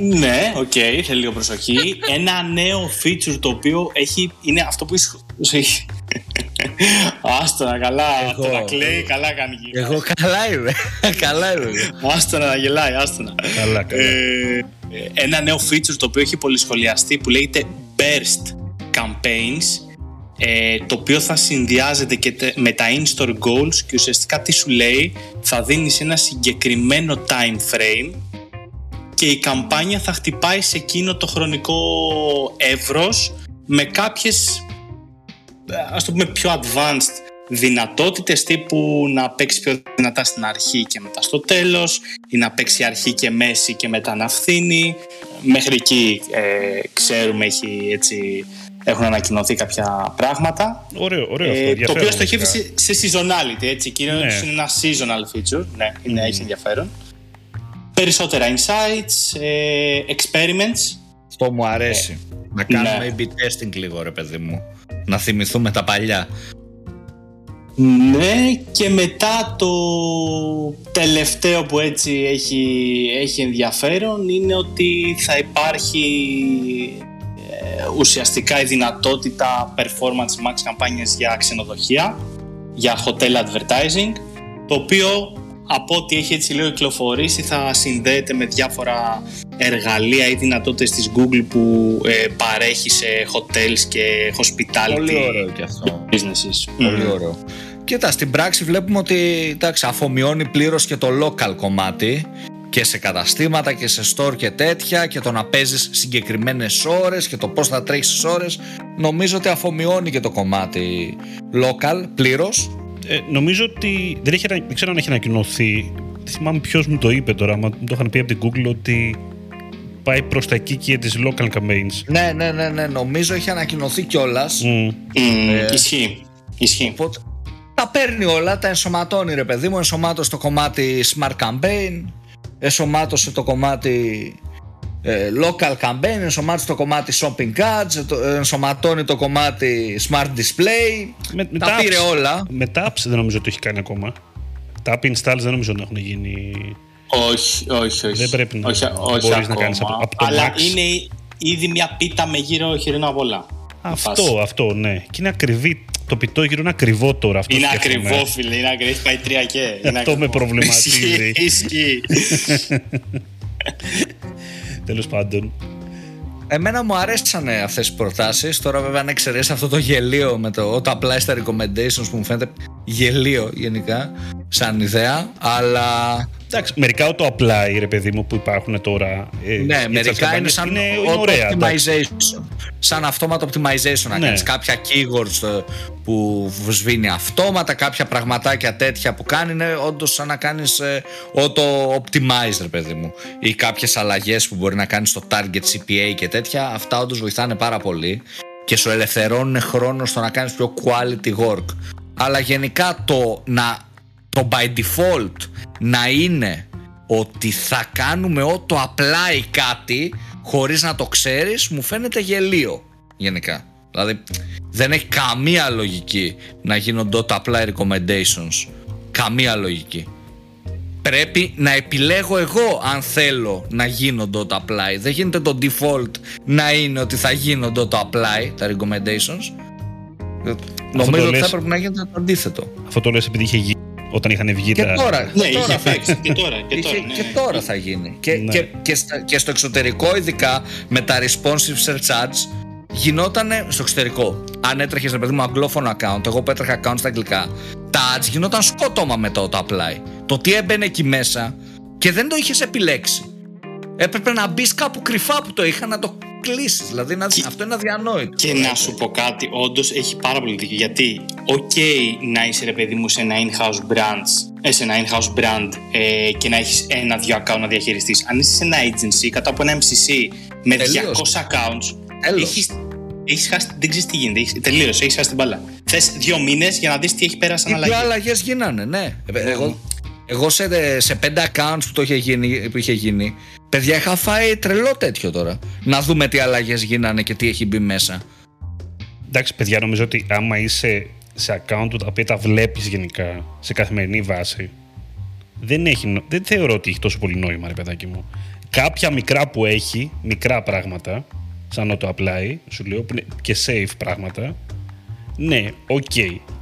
ναι, OK, okay, θέλει λίγο προσοχή. Ένα νέο feature το οποίο έχει, είναι αυτό που έχει. Άστο να καλά, εγώ, το να κλαίει, καλά κάνει. Εγώ καλά είμαι, καλά είμαι. Άστο να γελάει, άστο να. Καλά, καλά. Ε, ένα νέο feature το οποίο έχει πολυσχολιαστεί που λέγεται Burst Campaigns ε, το οποίο θα συνδυάζεται και με τα in-store goals και ουσιαστικά τι σου λέει θα δίνεις ένα συγκεκριμένο time frame και η καμπάνια θα χτυπάει σε εκείνο το χρονικό εύρος με κάποιες ας το πούμε πιο advanced δυνατότητες τύπου να παίξει πιο δυνατά στην αρχή και μετά στο τέλος ή να παίξει αρχή και μέση και μετά να φθήνει μέχρι εκεί ε, ξέρουμε έχει έτσι έχουν ανακοινωθεί κάποια πράγματα. Ωραίο, ωραίο αυτό. Ε, το οποίο στοχεύει σε, σε seasonality, έτσι. Κυρίως ναι. είναι ένα seasonal feature. Ναι, είναι, mm. έχει ενδιαφέρον περισσότερα insights, ε, experiments. Αυτό μου αρέσει. Ε, να κάνουμε ναι. testing λίγο ρε παιδί μου. Να θυμηθούμε τα παλιά. Ναι και μετά το τελευταίο που έτσι έχει, έχει ενδιαφέρον είναι ότι θα υπάρχει ε, ουσιαστικά η δυνατότητα performance max καμπάνιες για ξενοδοχεία, για hotel advertising, το οποίο από ό,τι έχει έτσι λίγο κυκλοφορήσει θα συνδέεται με διάφορα εργαλεία ή δυνατότητες της Google που ε, παρέχει σε hotels και hospitality Πολύ ωραίο και αυτό. businesses. Πολύ mm. ωραίο. Κοίτα, στην πράξη βλέπουμε ότι εντάξει, αφομοιώνει πλήρως και το local κομμάτι και σε καταστήματα και σε store και τέτοια και το να παίζεις συγκεκριμένες ώρες και το πώς θα τρέχεις ώρες. Νομίζω ότι αφομοιώνει και το κομμάτι local πλήρως ε, νομίζω ότι δεν, έχει, δεν ξέρω αν έχει ανακοινωθεί. Δεν θυμάμαι ποιος μου το είπε τώρα, μα το είχαν πει από την Google ότι πάει προς τα εκεί και τις local campaigns. Ναι, ναι, ναι, ναι, νομίζω έχει ανακοινωθεί κιόλας. Mm. Ε, ισχύει. Ισχύει. Οπότε, τα παίρνει όλα, τα ενσωματώνει ρε παιδί μου, ενσωμάτωσε το κομμάτι smart campaign, ενσωμάτωσε το κομμάτι ε, local campaign, ενσωμάτωσε το κομμάτι shopping cards, το, ενσωματώνει το κομμάτι smart display. Με, τα με πήρε όλα. Με τα apps δεν νομίζω ότι έχει κάνει ακόμα. Τα app installs δεν νομίζω να έχουν γίνει. Όχι, όχι, όχι. Δεν πρέπει να όχι, όχι μπορείς να κάνεις από, από το Αλλά είναι ήδη μια πίτα με γύρω χειρινό απ' όλα. Αυτό, αυτό, ναι. Και είναι ακριβή. Το πιτό γύρω είναι ακριβό τώρα. Αυτό είναι ακριβό, φίλε. Είναι ακριβό. Έχει πάει τρία και. αυτό με προβληματίζει. Ισχύει. Τέλος πάντων. Εμένα μου αρέσανε αυτές οι προτάσεις. Τώρα, βέβαια, αν εξαιρέσεις αυτό το γελίο με το όταν απλά στα recommendations που μου φαίνεται γελίο γενικά, σαν ιδέα, αλλά. Εντάξει, μερικά το απλά ρε παιδί μου που υπάρχουν τώρα. Ε, ναι, μερικά είναι σαν είναι, optimization. Σαν αυτόματο optimization να ναι. κάνεις κάποια keywords ε, που σβήνει αυτόματα, κάποια πραγματάκια τέτοια που κάνει είναι όντως σαν να κάνεις ε, auto optimize, ρε παιδί μου. Ή κάποιες αλλαγές που μπορεί να κάνεις στο target CPA και τέτοια. Αυτά όντως βοηθάνε πάρα πολύ και σου ελευθερώνουν χρόνο στο να κάνεις πιο quality work. Αλλά γενικά το να το by default να είναι ότι θα κάνουμε ό,τι apply κάτι χωρίς να το ξέρεις μου φαίνεται γελίο γενικά. Δηλαδή δεν έχει καμία λογική να γίνονται auto apply recommendations. Καμία λογική. πρέπει να επιλέγω εγώ αν θέλω να γίνονται το apply. Δεν γίνεται το default να είναι ότι θα γίνονται το apply, τα recommendations. Νομίζω ότι θα έπρεπε να γίνεται το αντίθετο. Αυτό το λες επειδή είχε γίνει όταν είχαν βγει και τα... Τώρα, Ναι, και τώρα είχε θα παίξει. Και τώρα, και Είχε- τώρα, ναι. και τώρα θα γίνει. Και, Ναι. και, και, στα- και στο εξωτερικό, ειδικά με τα responsive search ads, γινόταν στο εξωτερικό. Αν έτρεχες, ρε παιδί μου, αγγλόφωνο account, εγώ που έτρεχα account στα αγγλικά, τα ads γινόταν σκότωμα με το auto apply. Το τι έμπαινε εκεί μέσα και δεν το είχες επιλέξει. Έπρεπε να μπεις κάπου κρυφά που το είχα να το κλείσεις. Δηλαδή, να, αυτό είναι αδιανόητο. Και να σου πω κάτι, όντως έχει πάρα πολύ δίκιο. Γιατί, OK, να είσαι ρε παιδί μου σε ένα in-house brand, ε, σε ένα in-house brand ε, και να έχεις ένα-δυο account να διαχειριστείς. Αν είσαι σε ένα agency κάτω από ένα MCC με Τελείως. 200 accounts, Τέλος. έχεις, έχεις χάσει, δεν ξέρεις τι γίνεται. Έχεις, τελείως, έχεις χάσει την μπάλα. Θες δύο μήνες για να δεις τι έχει πέρασει σαν Τι πιο αλλαγή. αλλαγές γίνανε, ναι. Ε, Εγώ, εγώ σε, σε πέντε accounts που, το είχε γίνει, που είχε γίνει, παιδιά είχα φάει τρελό τέτοιο τώρα. Να δούμε τι αλλαγές γίνανε και τι έχει μπει μέσα. Εντάξει, παιδιά, νομίζω ότι άμα είσαι σε account που τα οποία τα βλέπεις γενικά σε καθημερινή βάση, δεν, έχει, νο- δεν θεωρώ ότι έχει τόσο πολύ νόημα, ρε παιδάκι μου. Κάποια μικρά που έχει, μικρά πράγματα, σαν auto apply, σου λέω, που είναι και safe πράγματα, ναι, οκ,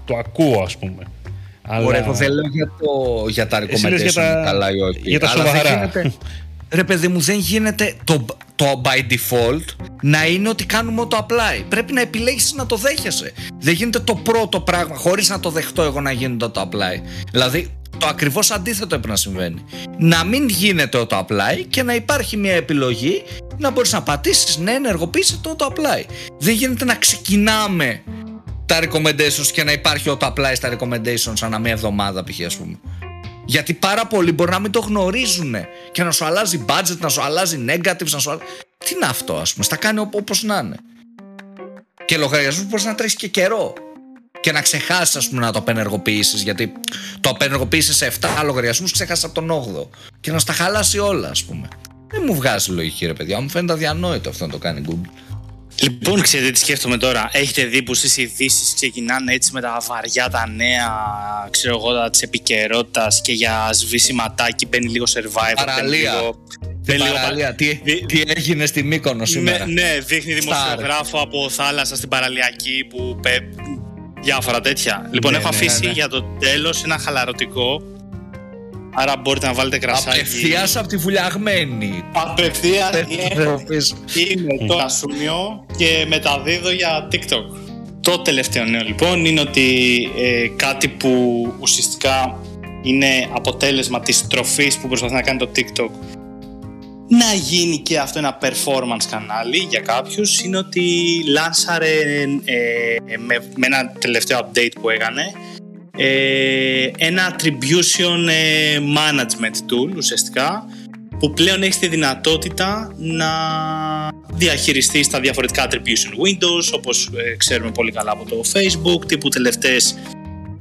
το ακούω ας πούμε. Αλλά... Ωραία, εγώ δεν λέω για, το, για τα Εσύ λες recommendation για τα- καλά ή όχι. για τα Αλλά δεν σοβαρά. γίνεται- ρε παιδί μου, δεν γίνεται το, το by default να είναι ότι κάνουμε το apply. Πρέπει να επιλέγεις να το δέχεσαι. Δεν γίνεται το πρώτο πράγμα, χωρίς να το δεχτώ εγώ να γίνεται το apply. Δηλαδή, το ακριβώς αντίθετο πρέπει να συμβαίνει. Να μην γίνεται το apply και να υπάρχει μια επιλογή να μπορείς να πατήσεις ναι, ενεργοποιήσει το auto apply. Δεν γίνεται να ξεκινάμε τα recommendations και να υπάρχει auto apply στα recommendations ανά μία εβδομάδα π.χ. ας πούμε. Γιατί πάρα πολλοί μπορεί να μην το γνωρίζουν και να σου αλλάζει budget, να σου αλλάζει negatives, να σου αλλάζει... Τι είναι αυτό, ας πούμε, στα κάνει όπως να είναι. Και λογαριασμούς μπορείς να τρέχεις και καιρό. Και να ξεχάσεις, ας πούμε, να το απενεργοποιήσεις. Γιατί το απενεργοποιήσεις σε 7 λογαριασμούς, ξέχασε από τον 8ο. Και να στα χαλάσει όλα, ας πούμε. Δεν μου βγάζει λογική, ρε παιδιά. Μου φαίνεται αδιανόητο αυτό να το κάνει η Google. Λοιπόν, ξέρετε τι σκέφτομαι τώρα. Έχετε δει που στις ειδήσεις ξεκινάνε έτσι με τα βαριά τα νέα, ξέρω εγώ, της επικαιρότητας και για σβήσιματάκι μπαίνει λίγο survivor. Παραλία. μπαίνει λίγο- Την μπαίνει λίγο παραλία. Τι, Δι- τι έγινε στη Μύκονο σήμερα; Ναι, ναι, δείχνει Στάρ. δημοσιογράφο από θάλασσα στην παραλιακή που πε... διάφορα τέτοια. Λοιπόν, Ναι, έχω ναι, αφήσει ναι. για το τέλος ένα χαλαρωτικό. Άρα μπορείτε να βάλετε κρασάκι. Απευθείας από τη βουλιαγμένη. Απευθείας Τροπής. είναι το Ασούμιο και μεταδίδω για TikTok. Το τελευταίο νέο λοιπόν είναι ότι ε, κάτι που ουσιαστικά είναι αποτέλεσμα της τροφής που προσπαθεί να κάνει το TikTok να γίνει και αυτό ένα performance κανάλι για κάποιους είναι ότι λάνσαρε ε, με, με ένα τελευταίο update που έκανε ε, ένα attribution ε, management tool ουσιαστικά που πλέον έχει τη δυνατότητα να διαχειριστεί τα διαφορετικά attribution windows όπως ε, ξέρουμε πολύ καλά από το Facebook τύπου τελευταίες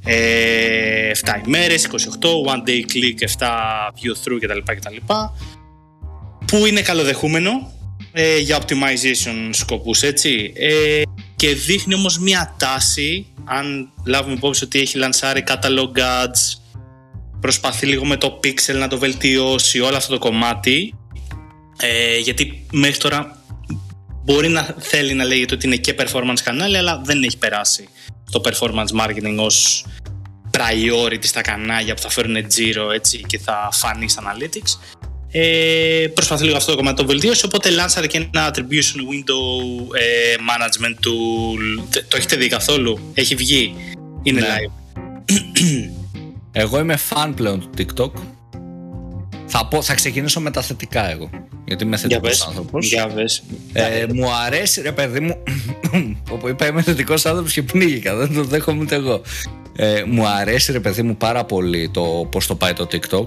ε, 7 ημέρες, 28, one day click, 7 view through κτλ. κτλ που είναι καλοδεχούμενο ε, για optimization σκοπούς έτσι ε, και δείχνει όμως μια τάση αν λάβουμε υπόψη ότι έχει λανσάρει catalog ads προσπαθεί λίγο με το pixel να το βελτιώσει όλο αυτό το κομμάτι. Ε, γιατί μέχρι τώρα μπορεί να θέλει να λέγεται ότι είναι και performance κανάλι αλλά δεν έχει περάσει το performance marketing ως priority στα κανάλια που θα φέρουν τζίρο έτσι και θα φανεί στα analytics ε, προσπαθεί λίγο αυτό το κομμάτι να το βελτιώσει οπότε λάνσαρε και ένα attribution window ε, management tool Τε- το έχετε δει καθόλου; Έχει βγει; Είναι Ναι. live Εγώ είμαι fan πλέον του TikTok. Θα, πω, θα ξεκινήσω με τα θετικά εγώ. Γιατί είμαι για θετικός πες άνθρωπος. για πες Ε, μου αρέσει, ρε παιδί μου. Όπου είπα είμαι θετικός άνθρωπος και πνίγηκα. Δεν το δέχομαι ούτε εγώ. Ε, μου αρέσει, ρε παιδί μου, πάρα πολύ το πώς το πάει το TikTok.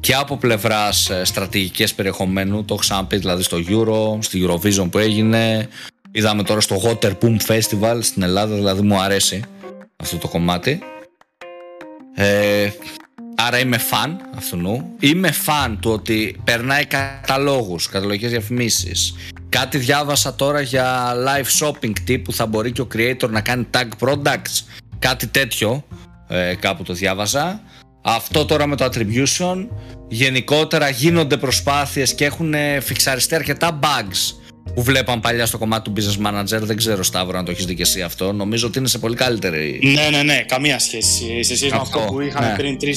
Και από πλευράς στρατηγικές περιεχομένου, το έχω ξαναπεί δηλαδή στο Euro, στη Eurovision που έγινε. Είδαμε τώρα στο Water Boom Festival στην Ελλάδα, δηλαδή μου αρέσει αυτό το κομμάτι. Ε, άρα είμαι φαν αυτού. Είμαι φαν του ότι περνάει καταλόγους, καταλογικές διαφημίσεις. Κάτι διάβασα τώρα για live shopping τύπου θα μπορεί και ο creator να κάνει tag products. Κάτι τέτοιο ε, κάπου το διάβασα. Αυτό τώρα με το attribution, γενικότερα γίνονται προσπάθειες και έχουν φιξαριστεί αρκετά bugs που βλέπαν παλιά στο κομμάτι του business manager. Δεν ξέρω, Σταύρο, αν το έχεις δει και εσύ αυτό. Νομίζω ότι είναι σε πολύ καλύτερη. Ναι, ναι, ναι, καμία σχέση. Σε σχέση με αυτό που είχαμε ναι. πριν 3, 4, 6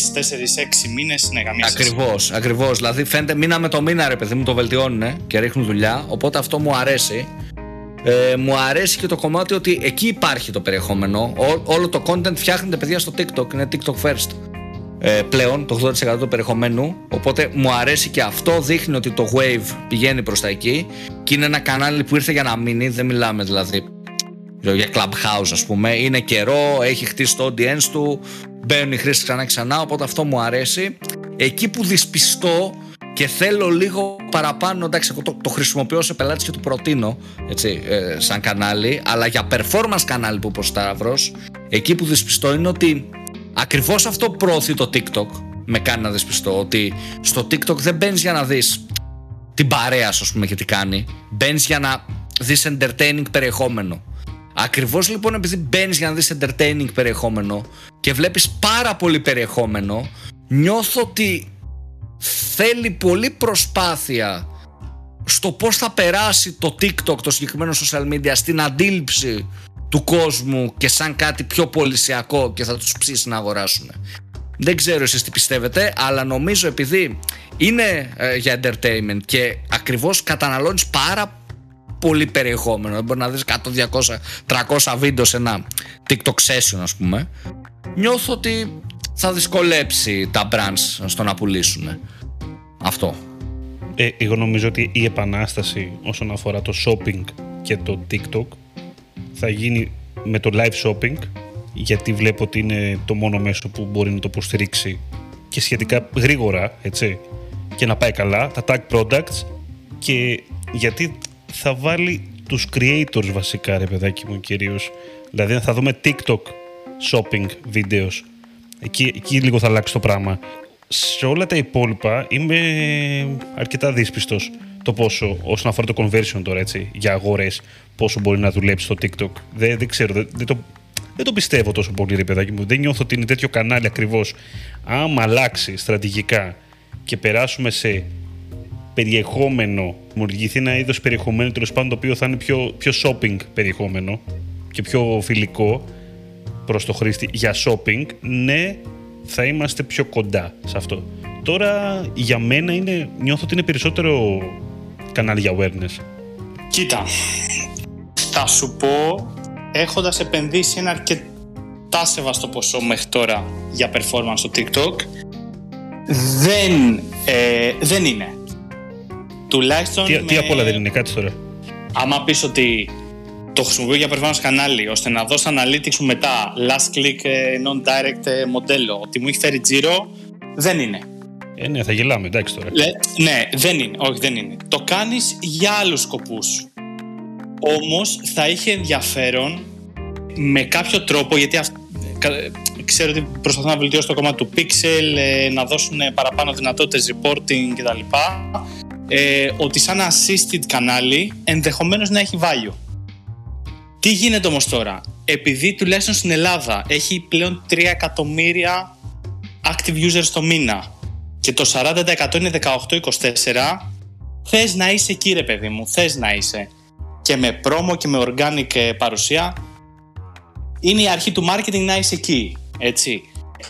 μήνες, ναι, καμία ακριβώς, σχέση. Ακριβώς, ακριβώς. Δηλαδή φαίνεται μήνα με το μήνα, ρε παιδί μου, το βελτιώνουν και ρίχνουν δουλειά. Οπότε αυτό μου αρέσει. Ε, μου αρέσει και το κομμάτι ότι εκεί υπάρχει το περιεχόμενο. Ό, όλο το content φτιάχνεται παιδιά στο TikTok. Είναι TikTok first ε, πλέον, το 80% του περιεχομένου. Οπότε μου αρέσει και αυτό. Δείχνει ότι το Wave πηγαίνει προς τα εκεί. Και είναι ένα κανάλι που ήρθε για να μείνει. Δεν μιλάμε δηλαδή για Clubhouse, ας πούμε. Είναι καιρό, έχει χτίσει το audience του. Μπαίνουν οι χρήστες ξανά ξανά. Οπότε αυτό μου αρέσει. Εκεί που δυσπιστώ και θέλω λίγο παραπάνω, εντάξει, εγώ το, το χρησιμοποιώ σε πελάτη και το προτείνω έτσι, ε, σαν κανάλι, αλλά για performance κανάλι που είπε ο Σταύρος, εκεί που δυσπιστώ είναι ότι ακριβώς αυτό προωθεί το TikTok, με κάνει να δυσπιστώ, ότι στο TikTok δεν μπαίνεις για να δεις την παρέα σου, πούμε, και τι κάνει, μπαίνεις για να δεις entertaining περιεχόμενο. Ακριβώς λοιπόν επειδή μπαίνεις για να δεις entertaining περιεχόμενο και βλέπεις πάρα πολύ περιεχόμενο, νιώθω ότι θέλει πολύ προσπάθεια στο πώς θα περάσει το TikTok, το συγκεκριμένο social media, στην αντίληψη του κόσμου και σαν κάτι πιο πολυσιακό και θα τους ψήσει να αγοράσουν. Δεν ξέρω εσείς τι πιστεύετε, αλλά νομίζω επειδή είναι ε, για entertainment και ακριβώς καταναλώνεις πάρα πολύ περιεχόμενο, δεν μπορεί να δεις 100, 200, 300 βίντεο σε ένα TikTok session ας πούμε, νιώθω ότι θα δυσκολέψει τα brands στο να πουλήσουν. Αυτό. Ε, εγώ νομίζω ότι η επανάσταση όσον αφορά το shopping και το TikTok θα γίνει με το live shopping γιατί βλέπω ότι είναι το μόνο μέσο που μπορεί να το υποστηρίξει και σχετικά γρήγορα, έτσι, και να πάει καλά, τα tag products. Και γιατί θα βάλει τους creators βασικά ρε παιδάκι μου κυρίως. Δηλαδή θα δούμε TikTok shopping videos εκεί, εκεί λίγο θα αλλάξει το πράγμα. Σε όλα τα υπόλοιπα είμαι αρκετά δύσπιστος το πόσο, όσον αφορά το conversion τώρα έτσι, για αγορές, πόσο μπορεί να δουλέψει στο TikTok. Δεν, δεν ξέρω, δεν, δεν, το, δεν το πιστεύω τόσο πολύ ρε παιδάκι μου. Δεν νιώθω ότι είναι τέτοιο κανάλι ακριβώς. Άμα αλλάξει στρατηγικά και περάσουμε σε περιεχόμενο, δημιουργηθεί ένα είδος περιεχομένου τέλος πάντων το οποίο θα είναι πιο, πιο shopping περιεχόμενο και πιο φιλικό προς το χρήστη για shopping, ναι, θα είμαστε πιο κοντά σε αυτό. Τώρα για μένα είναι, νιώθω ότι είναι περισσότερο κανάλι για awareness. Κοίτα, θα σου πω έχοντας επενδύσει ένα αρκετά σεβαστό ποσό μέχρι τώρα για performance στο TikTok δεν, ε, δεν είναι. Tουλάχιστον. Τι, τι απ' όλα δεν είναι, κάτι τώρα. Άμα πεις ότι το χρησιμοποιώ για performance κανάλι ώστε να δώσω analytics μου μετά last click ε, non-direct ε, μοντέλο ότι μου έχει φέρει τζίρο, δεν είναι. Ε, ναι, θα γελάμε, εντάξει τώρα. ναι, δεν είναι. Όχι, δεν είναι. Το κάνεις για άλλους σκοπούς. Όμως θα είχε ενδιαφέρον με κάποιο τρόπο, γιατί ξέρω ότι προσπαθούν να βελτιώσουν το κομμάτι του Pixel, ε, να δώσουν παραπάνω δυνατότητες reporting κτλ. Ε, ότι σαν assisted κανάλι ενδεχομένως να έχει value. Τι γίνεται όμως τώρα, επειδή τουλάχιστον στην Ελλάδα έχει πλέον 3 εκατομμύρια active users το μήνα και το 40% είναι 18-24, θες να είσαι εκεί ρε παιδί μου, θες να είσαι. Και με promo και με organic ε, παρουσία, είναι η αρχή του marketing να είσαι εκεί, έτσι.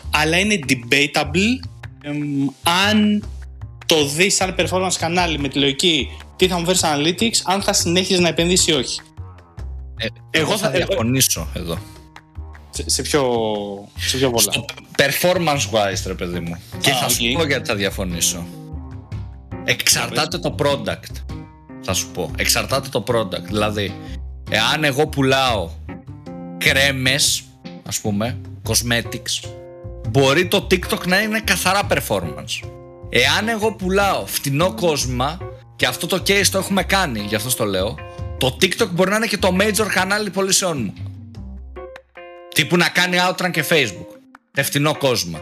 Αλλά είναι debatable αν το δεις σαν performance κανάλι με τη λογική τι θα μου φέρεις analytics, αν θα συνέχιζες να επενδύσεις ή όχι. Ε, εγώ θα διαφωνήσω εδώ. Σε, σε, ποιο, σε ποιο πολλά. Στο performance wise, ρε παιδί μου. Και θα σου πω γιατί θα διαφωνήσω. Εξαρτάται το product. Θα σου πω. Εξαρτάται το product. Δηλαδή, εάν εγώ πουλάω κρέμες, ας πούμε, cosmetics, μπορεί το TikTok να είναι καθαρά performance. Εάν εγώ πουλάω φτηνό κόσμημα, και αυτό το case το έχουμε κάνει, γι' αυτό το λέω, το TikTok μπορεί να είναι και το major κανάλι πωλήσεών μου. Τύπου να κάνει Outrun και Facebook. Ευθυνό κόσμο.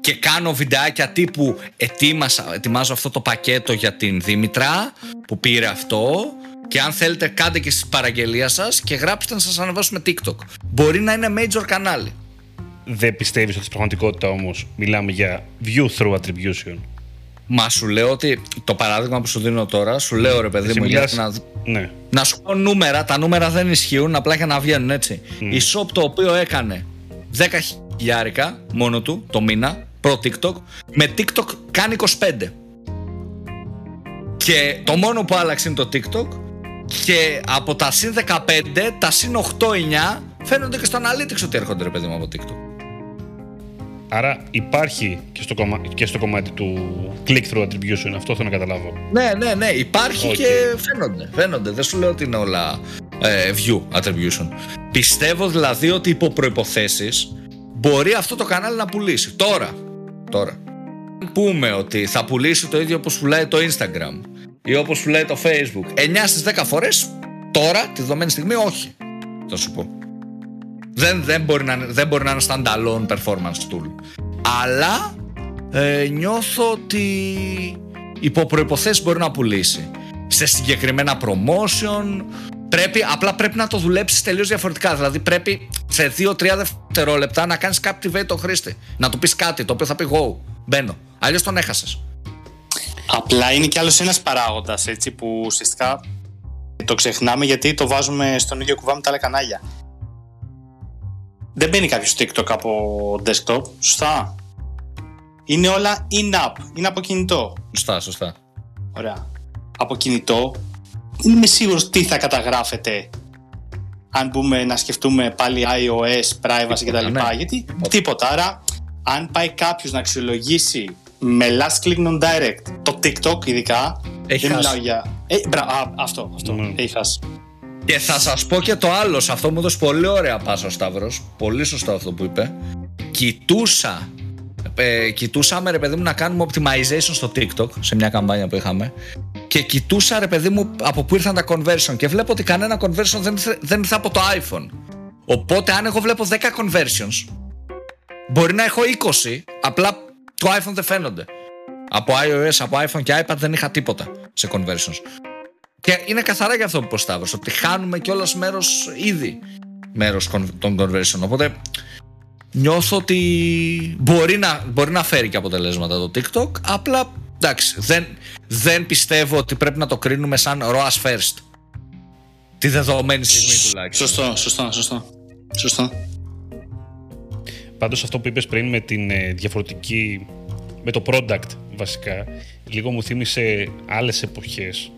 Και κάνω βιντεάκια τύπου ετοίμασα, ετοιμάζω αυτό το πακέτο για την Δήμητρα που πήρε αυτό και αν θέλετε κάντε και στις παραγγελία σας και γράψτε να σας ανεβάσουμε TikTok. Μπορεί να είναι major κανάλι. δεν πιστεύεις ότι στην πραγματικότητα όμως μιλάμε για view through attribution; Μα σου λέω ότι το παράδειγμα που σου δίνω τώρα, σου λέω ρε παιδί Εσύ μου, μιλάς- για να, Ναι. να σου πω νούμερα, τα νούμερα δεν ισχύουν, απλά για να βγαίνουν έτσι. Η shop το οποίο έκανε 10 χιλιάρικα μόνο του το μήνα, προ TikTok, με TikTok κάνει 25. Και το μόνο που άλλαξε είναι το TikTok και από τα συν 15, τα συν 8-9 φαίνονται και στο Analytics ότι έρχονται ρε παιδί μου από TikTok. Άρα υπάρχει και στο, κομμα... και στο κομμάτι του click-through attribution, αυτό θέλω να καταλάβω. Ναι, ναι, ναι, υπάρχει Οκ. και φαίνονται, φαίνονται. Δεν σου λέω ότι είναι όλα ε, view attribution. Πιστεύω δηλαδή ότι υπό προϋποθέσεις μπορεί αυτό το κανάλι να πουλήσει. Τώρα, τώρα. Αν πούμε ότι θα πουλήσει το ίδιο όπως πουλάει το Instagram ή όπως πουλάει το Facebook 9 στις 10 φορές, τώρα, τη δεδομένη στιγμή, όχι. Θα σου πω. Δεν, δεν, μπορεί, να, είναι- δεν μπορεί να είναι standalone performance tool. Αλλά ε, νιώθω ότι υπό προϋποθέσεις μπορεί να πουλήσει. Σε συγκεκριμένα promotion, πρέπει, απλά πρέπει να το δουλέψεις τελείως διαφορετικά. Δηλαδή πρέπει σε 2-3 δευτερόλεπτα να κάνεις captivate το χρήστη. Να του πεις κάτι το οποίο θα πει go, μπαίνω. Αλλιώς τον έχασες. Απλά είναι κι άλλος ένας παράγοντας έτσι που ουσιαστικά το ξεχνάμε γιατί το βάζουμε στον ίδιο κουβά με τα άλλα κανάλια. Δεν μπαίνει κάποιος TikTok από desktop, σωστά. Είναι όλα in-app, είναι από κινητό. Σωστά, σωστά. Ωραία. Από κινητό, δεν είμαι σίγουρος τι θα καταγράφεται αν μπούμε να σκεφτούμε πάλι iOS, privacy Τίποτα, κτλ. ναι. Γιατί τίποτα. Άρα, αν πάει κάποιος να αξιολογήσει με last click on direct το TikTok ειδικά, Έχει δεν χάσει. μιλάω για... Ε, μπρα, α, αυτό, αυτό. Ναι. Έχει χάσει. Και θα σας πω και το άλλο, σε αυτό μου έδωσε πολύ ωραία πάσα ο Σταύρος, πολύ σωστό αυτό που είπε. Κοιτούσα, ε, κοιτούσαμε ρε παιδί μου να κάνουμε optimization στο TikTok, σε μια καμπάνια που είχαμε, και κοιτούσα ρε παιδί μου από πού ήρθαν τα conversion και βλέπω ότι κανένα conversion δεν ήρθε, δεν ήρθε από το iPhone. Οπότε αν εγώ βλέπω 10 conversions, μπορεί να έχω 20, απλά το iPhone δεν φαίνονται. Από iOS, από iPhone και iPad δεν είχα τίποτα σε conversions. Και είναι καθαρά για αυτό που είπε ο Σταύρος, ότι χάνουμε κιόλας μέρος ήδη μέρος con- των conversion. Οπότε νιώθω ότι μπορεί να, μπορεί να φέρει και αποτελέσματα το TikTok, απλά εντάξει, δεν, δεν πιστεύω ότι πρέπει να το κρίνουμε σαν ROAS first. Τη δεδομένη στιγμή τουλάχιστον. Σωστό, σωστό, σωστό. Σωστό. Πάντως αυτό που είπες πριν με την ε, διαφορετική, με το product βασικά, λίγο μου θύμισε άλλες εποχές,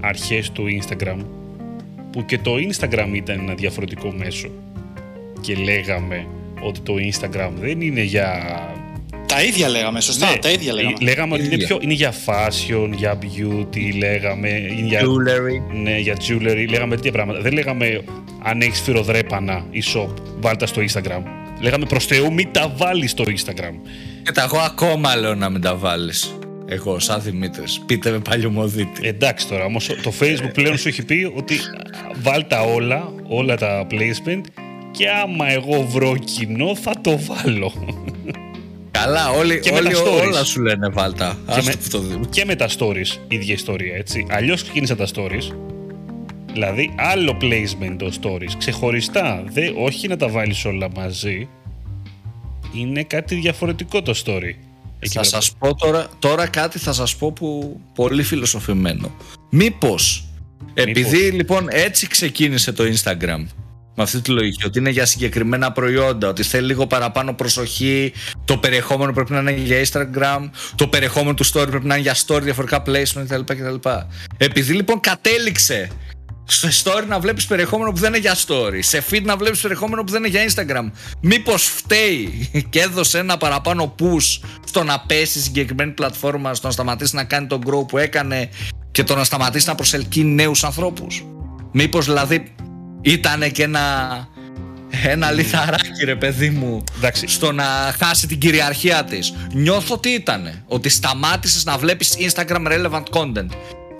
αρχές του Instagram, που και το Instagram ήταν ένα διαφορετικό μέσο και λέγαμε ότι το Instagram δεν είναι για... Τα ίδια λέγαμε, σωστά, Ναι, τα ίδια λέγαμε. Λέγαμε ότι είναι, Ίδια. πιο, είναι για fashion, για beauty, λέγαμε, είναι για, Jewelry. ναι, για jewelry, λέγαμε τέτοια πράγματα. Δεν λέγαμε αν έχεις φυροδρέπανα ή shop, βάλτε τα στο Instagram. Λέγαμε προς Θεού, μην τα βάλεις στο Instagram. Και τα εγώ ακόμα λέω να μην τα βάλεις. Εγώ, σαν Δημήτρης. Πείτε με παλιωμοδίτη. Εντάξει τώρα, όμως το Facebook πλέον σου έχει πει ότι βάλ τα όλα, όλα τα placement και άμα εγώ βρω κοινό θα το βάλω. Καλά, όλοι, Και με όλοι τα stories. όλα σου λένε βάλτα. και, Άστο με, που το δούμε. και με τα stories, ίδια ιστορία, έτσι. Αλλιώς ξεκίνησαν τα stories. Δηλαδή, άλλο placement το stories, ξεχωριστά. Δε, όχι να τα βάλεις όλα μαζί. Είναι κάτι διαφορετικό το story. Εκεί Θα πέρα. σας πω τώρα, τώρα κάτι θα σας πω που πολύ φιλοσοφημένο. Μήπως, επειδή λοιπόν έτσι ξεκίνησε το Instagram, με αυτή τη λογική, ότι είναι για συγκεκριμένα προϊόντα, ότι θέλει λίγο παραπάνω προσοχή, το περιεχόμενο πρέπει να είναι για Instagram, το περιεχόμενο του story πρέπει να είναι για story, διαφορετικά placement κτλ. κτλ. Επειδή λοιπόν κατέληξε σε story να βλέπεις περιεχόμενο που δεν είναι για story, σε feed να βλέπεις περιεχόμενο που δεν είναι για Instagram, μήπως φταίει και έδωσε ένα παραπάνω push στο να πέσει η συγκεκριμένη πλατφόρμα, στο να σταματήσει να κάνει τον grow που έκανε και το να σταματήσει να προσελκύει νέους ανθρώπους. Μήπως δηλαδή ήταν και ένα, ένα λιθαράκι ρε παιδί μου Εντάξει. στο να χάσει την κυριαρχία της. Νιώθω τι ήτανε, ότι σταμάτησες να βλέπεις Instagram relevant content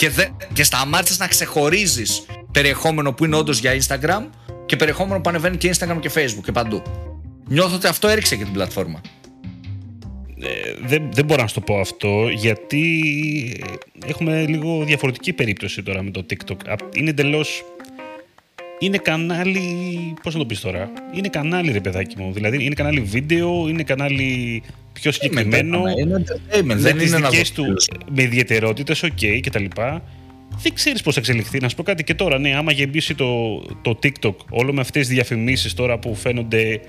και, δε, και σταμάτησες να ξεχωρίζεις περιεχόμενο που είναι όντως για Instagram και περιεχόμενο που ανεβαίνει και Instagram και Facebook και παντού. Νιώθω ότι αυτό έριξε και την πλατφόρμα. Ε, δεν, δεν μπορώ να σου το πω αυτό γιατί έχουμε λίγο διαφορετική περίπτωση τώρα με το TikTok. Απ- Είναι εντελώς είναι κανάλι. Πώς να το πεις τώρα. Είναι κανάλι, ρε παιδάκι μου. Δηλαδή είναι κανάλι βίντεο, είναι κανάλι πιο συγκεκριμένο. Είναι entertainment, δεν τις είναι να δικές το του με ιδιαιτερότητες, οκ κτλ. Δεν ξέρεις πώς θα εξελιχθεί. Να σου πω κάτι και τώρα, ναι, άμα γεμίσει το, το TikTok όλο με αυτές τις διαφημίσεις τώρα που φαίνονται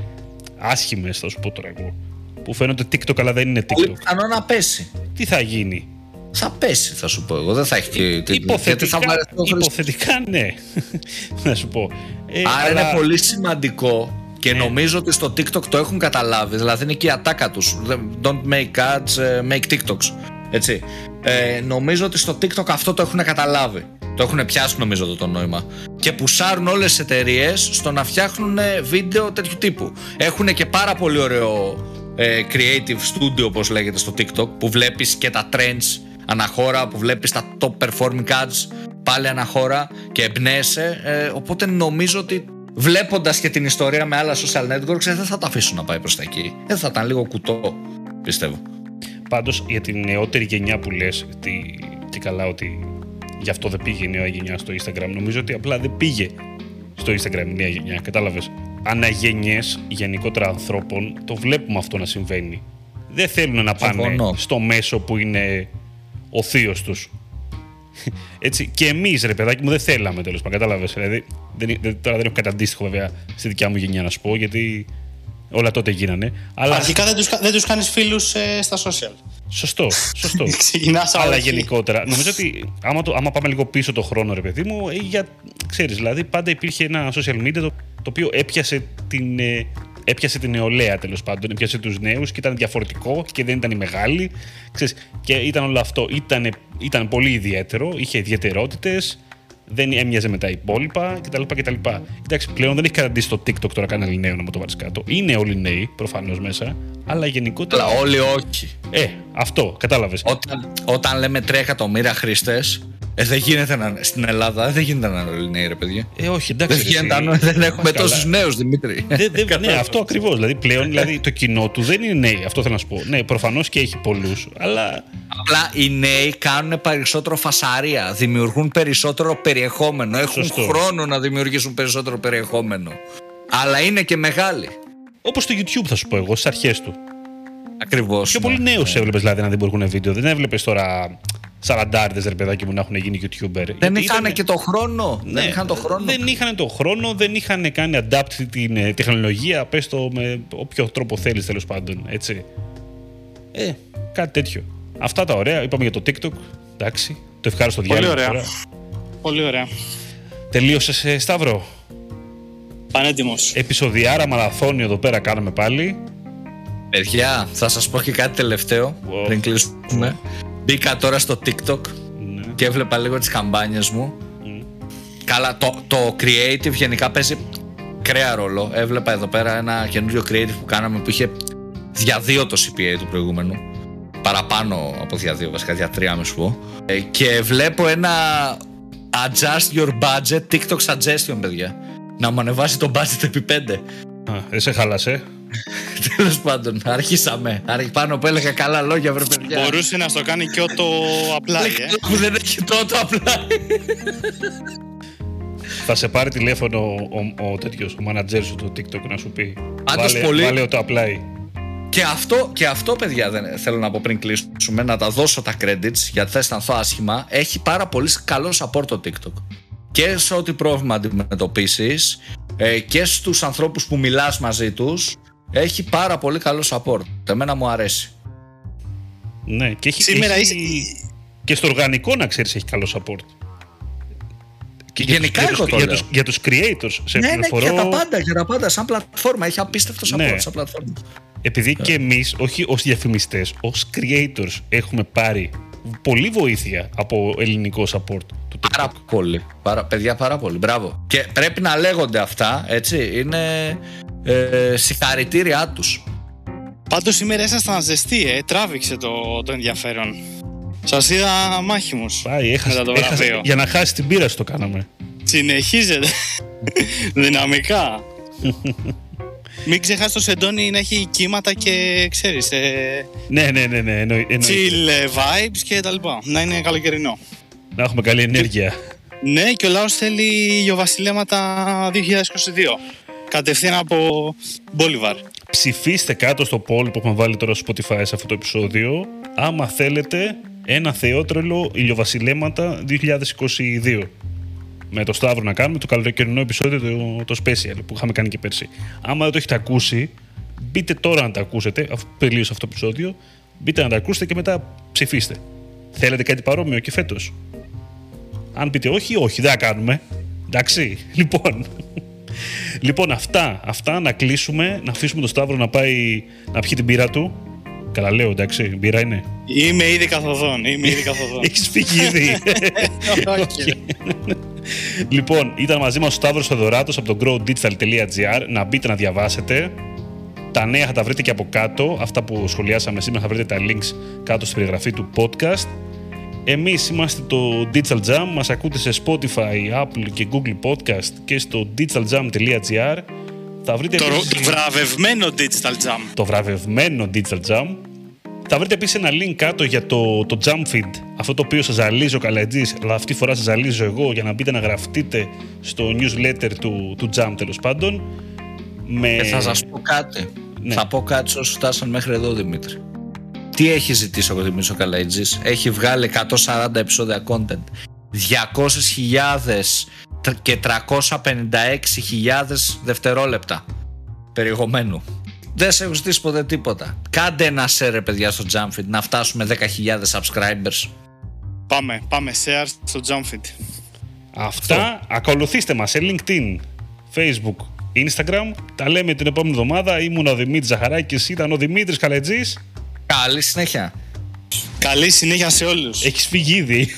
άσχημες, θα σου πω τώρα εγώ. Που φαίνονται TikTok αλλά δεν είναι Πολύ TikTok. πιθανό να πέσει. Τι θα γίνει; Θα πέσει, θα σου πω εγώ. Δεν θα έχει και. γιατί Υποθετικά, θα βαρεθεί ο Χριστός. υποθετικά ναι. να σου πω. Ε, Άρα αλλά- είναι πολύ σημαντικό και Ναι. νομίζω ότι στο TikTok το έχουν καταλάβει. Δηλαδή είναι και η ατάκα τους. Don't make ads, ε, make TikToks. Έτσι. Ε, νομίζω ότι στο TikTok αυτό το έχουν καταλάβει. Το έχουν πιάσει νομίζω το, το νόημα. Και πουσάρουν όλες τις εταιρείες στο να φτιάχνουν ε, βίντεο τέτοιου τύπου. Έχουν και πάρα πολύ ωραίο ε, creative studio όπως λέγεται στο TikTok που βλέπεις και τα trends αναχώρα, που βλέπεις τα top performing ads πάλι αναχώρα και εμπνέεσαι. Ε, οπότε νομίζω ότι βλέποντας και την ιστορία με άλλα social networks ε, δεν θα τα αφήσουν να πάει προς τα εκεί. Δεν θα ήταν λίγο κουτό, πιστεύω. Πάντως για την νεότερη γενιά που λες τι, τι καλά ότι γι' αυτό δεν πήγε η νέα γενιά στο Instagram νομίζω ότι απλά δεν πήγε στο Instagram η νέα γενιά κατάλαβες αναγενιές γενικότερα ανθρώπων το βλέπουμε αυτό να συμβαίνει δεν θέλουν να πάνε Συμφωνώ. στο μέσο που είναι ο θείος τους έτσι, και εμείς, ρε παιδάκι μου, δεν θέλαμε τέλος πάντων. Κατάλαβες. Δηλαδή, δεν, δεν, τώρα δεν έχω κάτι αντίστοιχο βέβαια στη δικιά μου γενιά να σου πω, γιατί όλα τότε γίνανε. Αλλά Αρχικά δεν τους, δεν τους κάνεις φίλους ε, στα social. Σωστό, σωστό. Ξεκινάς από Αλλά εκεί. γενικότερα, νομίζω ότι άμα, το, άμα πάμε λίγο πίσω το χρόνο, ρε παιδί μου, ε, για, ξέρεις, δηλαδή πάντα υπήρχε ένα social media το, το οποίο έπιασε την, ε, έπιασε την νεολαία τέλος πάντων, έπιασε τους νέους και ήταν διαφορετικό και δεν ήταν οι μεγάλοι. Ξέρεις, και ήταν όλο αυτό, ήταν, ήταν πολύ ιδιαίτερο, είχε ιδιαιτερότητες, δεν έμοιαζε με τα υπόλοιπα κτλ. κτλ. Εντάξει, πλέον δεν έχει καταντήσει το TikTok τώρα κανένα νέο να μου το βάλεις κάτω. Είναι όλοι νέοι προφανώς μέσα, αλλά γενικότερα. Αλλά όλοι όχι. Ε, αυτό, κατάλαβες. Όταν, όταν λέμε 3 εκατομμύρια χρήστε, ε, δεν γίνεται να, στην Ελλάδα δεν γίνεται να είναι όλοι νέοι, ρε παιδιά. Ε, όχι, εντάξει. Δεν, ρε, γίνεται, εσύ. να- δεν έχουμε Καλά. τόσους νέους, Δημήτρη. Δεν- δεν- ναι, αυτό ακριβώς. Δηλαδή πλέον δηλαδή, το κοινό του δεν είναι νέοι. Αυτό θέλω να σου πω. Ναι, προφανώς και έχει πολλούς, αλλά. Απλά οι νέοι κάνουν περισσότερο φασαρία, δημιουργούν περισσότερο περιεχόμενο, έχουν Σωστό. χρόνο να δημιουργήσουν περισσότερο περιεχόμενο. Αλλά είναι και μεγάλοι. Όπως το YouTube θα σου πω εγώ, στις αρχές του. Ακριβώς. Πιο πολύ νέους έβλεπες δηλαδή να δημιουργούν βίντεο. Δεν έβλεπες τώρα σαραντάρδε ρε παιδάκι μου να έχουν γίνει YouTuber. Δεν Γιατί είχαν ήταν- και το χρόνο. Ναι, δεν είχαν το χρόνο. Δεν είχαν το χρόνο, δεν είχαν κάνει adapt την ε, τεχνολογία. Πες το με όποιο τρόπο θέλεις τέλος πάντων. Έτσι. Ε, κάτι τέτοιο. Αυτά τα ωραία. Είπαμε για το TikTok. Εντάξει. Το ευχάριστο Πολύ διάλειμμα. ωραία. τώρα. Πολύ ωραία. Τελείωσες, Σταύρο; Πανέτοιμος. Επισοδιάρα μαραθώνιο εδώ πέρα κάναμε πάλι. Παιδιά, θα σας πω και κάτι τελευταίο Wow. πριν κλείσουμε. Μπήκα τώρα στο TikTok Ναι. και έβλεπα λίγο τις καμπάνιες μου. Καλά, το, το creative γενικά παίζει κρέα ρόλο. Έβλεπα εδώ πέρα ένα καινούριο creative που κάναμε που είχε δια δύο το CPA του προηγούμενου. Παραπάνω από δια δύο, βασικά δια τρία με σου πω. Ε, και βλέπω ένα adjust your budget TikTok suggestion, παιδιά. Να μου ανεβάσει το budget επί πέντε. Α, δεν σε χάλασε. Τέλος πάντων, αρχίσαμε. Άρχι- Πάνω που έλεγα καλά λόγια, βρε παιδιά. Μπορούσε να στο κάνει και το απλά, ε. Που δεν έχει τότε απλά. Θα σε πάρει τηλέφωνο ο, ο, ο τέτοιος, ο manager σου του TikTok να σου πει. Πάντως βάλε, πολύ- βάλε το apply. Και αυτό, και αυτό, παιδιά, δεν θέλω να πω πριν κλείσουμε, να τα δώσω τα credits γιατί θα αισθανθώ άσχημα. Έχει πάρα πολύ καλό support το TikTok. Και σε ό,τι πρόβλημα αντιμετωπίσεις ε, και στους ανθρώπους που μιλάς μαζί τους, έχει πάρα πολύ καλό support. Εμένα μου αρέσει. Ναι, και έχει, Σήμερα έχει- είσαι- και στο οργανικό να ξέρεις έχει καλό support. Και για Γενικά τους, εγώ για, το τους, λέω. για τους creators σε ναι, ναι, πληροφορώ για τα πάντα, για τα πάντα. Σαν πλατφόρμα έχει απίστευτο support Ναι. σαν πλατφόρμα. επειδή και εμείς όχι ως διαφημιστές ως creators έχουμε πάρει πολύ βοήθεια από ελληνικό support του TikTok. Πάρα πολύ. Πάρα, παιδιά, πάρα πολύ. Μπράβο. Και πρέπει να λέγονται αυτά, έτσι. Είναι ε, συγχαρητήριά τους. Πάντως σήμερα ήσασταν ζεστοί, ε. Τράβηξε το, το ενδιαφέρον. Σας είδα μάχημους. Πάει, έχασε, Μετά το έχασε- βραβείο. για να χάσει την πείρα σου το κάναμε. Συνεχίζεται. Δυναμικά. Μην ξεχάσεις το σεντόνι να έχει κύματα και ξέρεις, ε, Ναι, ναι, ναι, ναι εννοεί- εννοείται. chill ε, vibes και τα λοιπά. Να είναι καλοκαιρινό. Να έχουμε καλή ενέργεια. Ναι, και ο λαός θέλει ηλιοβασιλέματα 2022. Κατευθείαν από Μπόλιβαρ. Ψηφίστε κάτω στο poll που έχουμε βάλει τώρα στο Spotify σε αυτό το επεισόδιο άμα θέλετε ένα θεότρελο ηλιοβασιλέματα 2022 με το Σταύρο να κάνουμε το καλοκαιρινό επεισόδιο το, το special που είχαμε κάνει και πέρσι. Άμα δεν το έχετε ακούσει, μπείτε τώρα να τα ακούσετε, αφού τελείωσε αυτό το επεισόδιο, μπείτε να τα ακούσετε και μετά ψηφίστε. Θέλετε κάτι παρόμοιο και φέτος; Αν πείτε όχι, όχι, δεν θα κάνουμε. Εντάξει, λοιπόν. Λοιπόν, αυτά, αυτά να κλείσουμε, να αφήσουμε τον Σταύρο να πάει να πιει την πύρα του. Καλά λέω, εντάξει, μπύρα είναι. Είμαι ήδη καθοδόν, είμαι ήδη καθοδόν. Έχεις φύγει ήδη. Όχι. λοιπόν, ήταν μαζί μας ο Σταύρος Θεοδωράτος από το growdigital.gr. Να μπείτε να διαβάσετε. Τα νέα θα τα βρείτε και από κάτω. Αυτά που σχολιάσαμε σήμερα θα βρείτε τα links κάτω στην περιγραφή του podcast. Εμείς είμαστε το Digital Jam. Μας ακούτε σε Spotify, Apple και Google Podcast και στο digitaljam.gr. Θα βρείτε Το, επίσης- το βραβευμένο Digital Jam. το βραβευμένο Digital Jam. Θα βρείτε επίσης ένα link κάτω για το, το Jump Feed, αυτό το οποίο σας ζαλίζει ο Καλατζή, αλλά αυτή τη φορά σας ζαλίζω εγώ για να μπείτε να γραφτείτε στο newsletter του, του Jump τέλος πάντων. Με... Και θα σας πω κάτι. Ναι. Θα πω κάτι σε όσους φτάσαν μέχρι εδώ, Δημήτρη. Τι έχει ζητήσει ο Δημήτρης ο Καλαϊτζής. Έχει βγάλει 140 επεισόδια content. 200.000 και 356.000 δευτερόλεπτα περιεχομένου. Δεν σε έχω ζητήσει ποτέ τίποτα. Κάντε ένα share, ρε παιδιά, στο Jumpfit να φτάσουμε 10.000 subscribers. Πάμε, πάμε share στο Jump Feed. Αυτά. Ακολουθήστε μας σε LinkedIn, Facebook, Instagram. Τα λέμε την επόμενη εβδομάδα. Ήμουν ο Δημήτρης Ζαχαράκης, ήταν ο Δημήτρης Καλετζής. Καλή συνέχεια. Καλή συνέχεια σε όλους. Έχεις φύγει ήδη.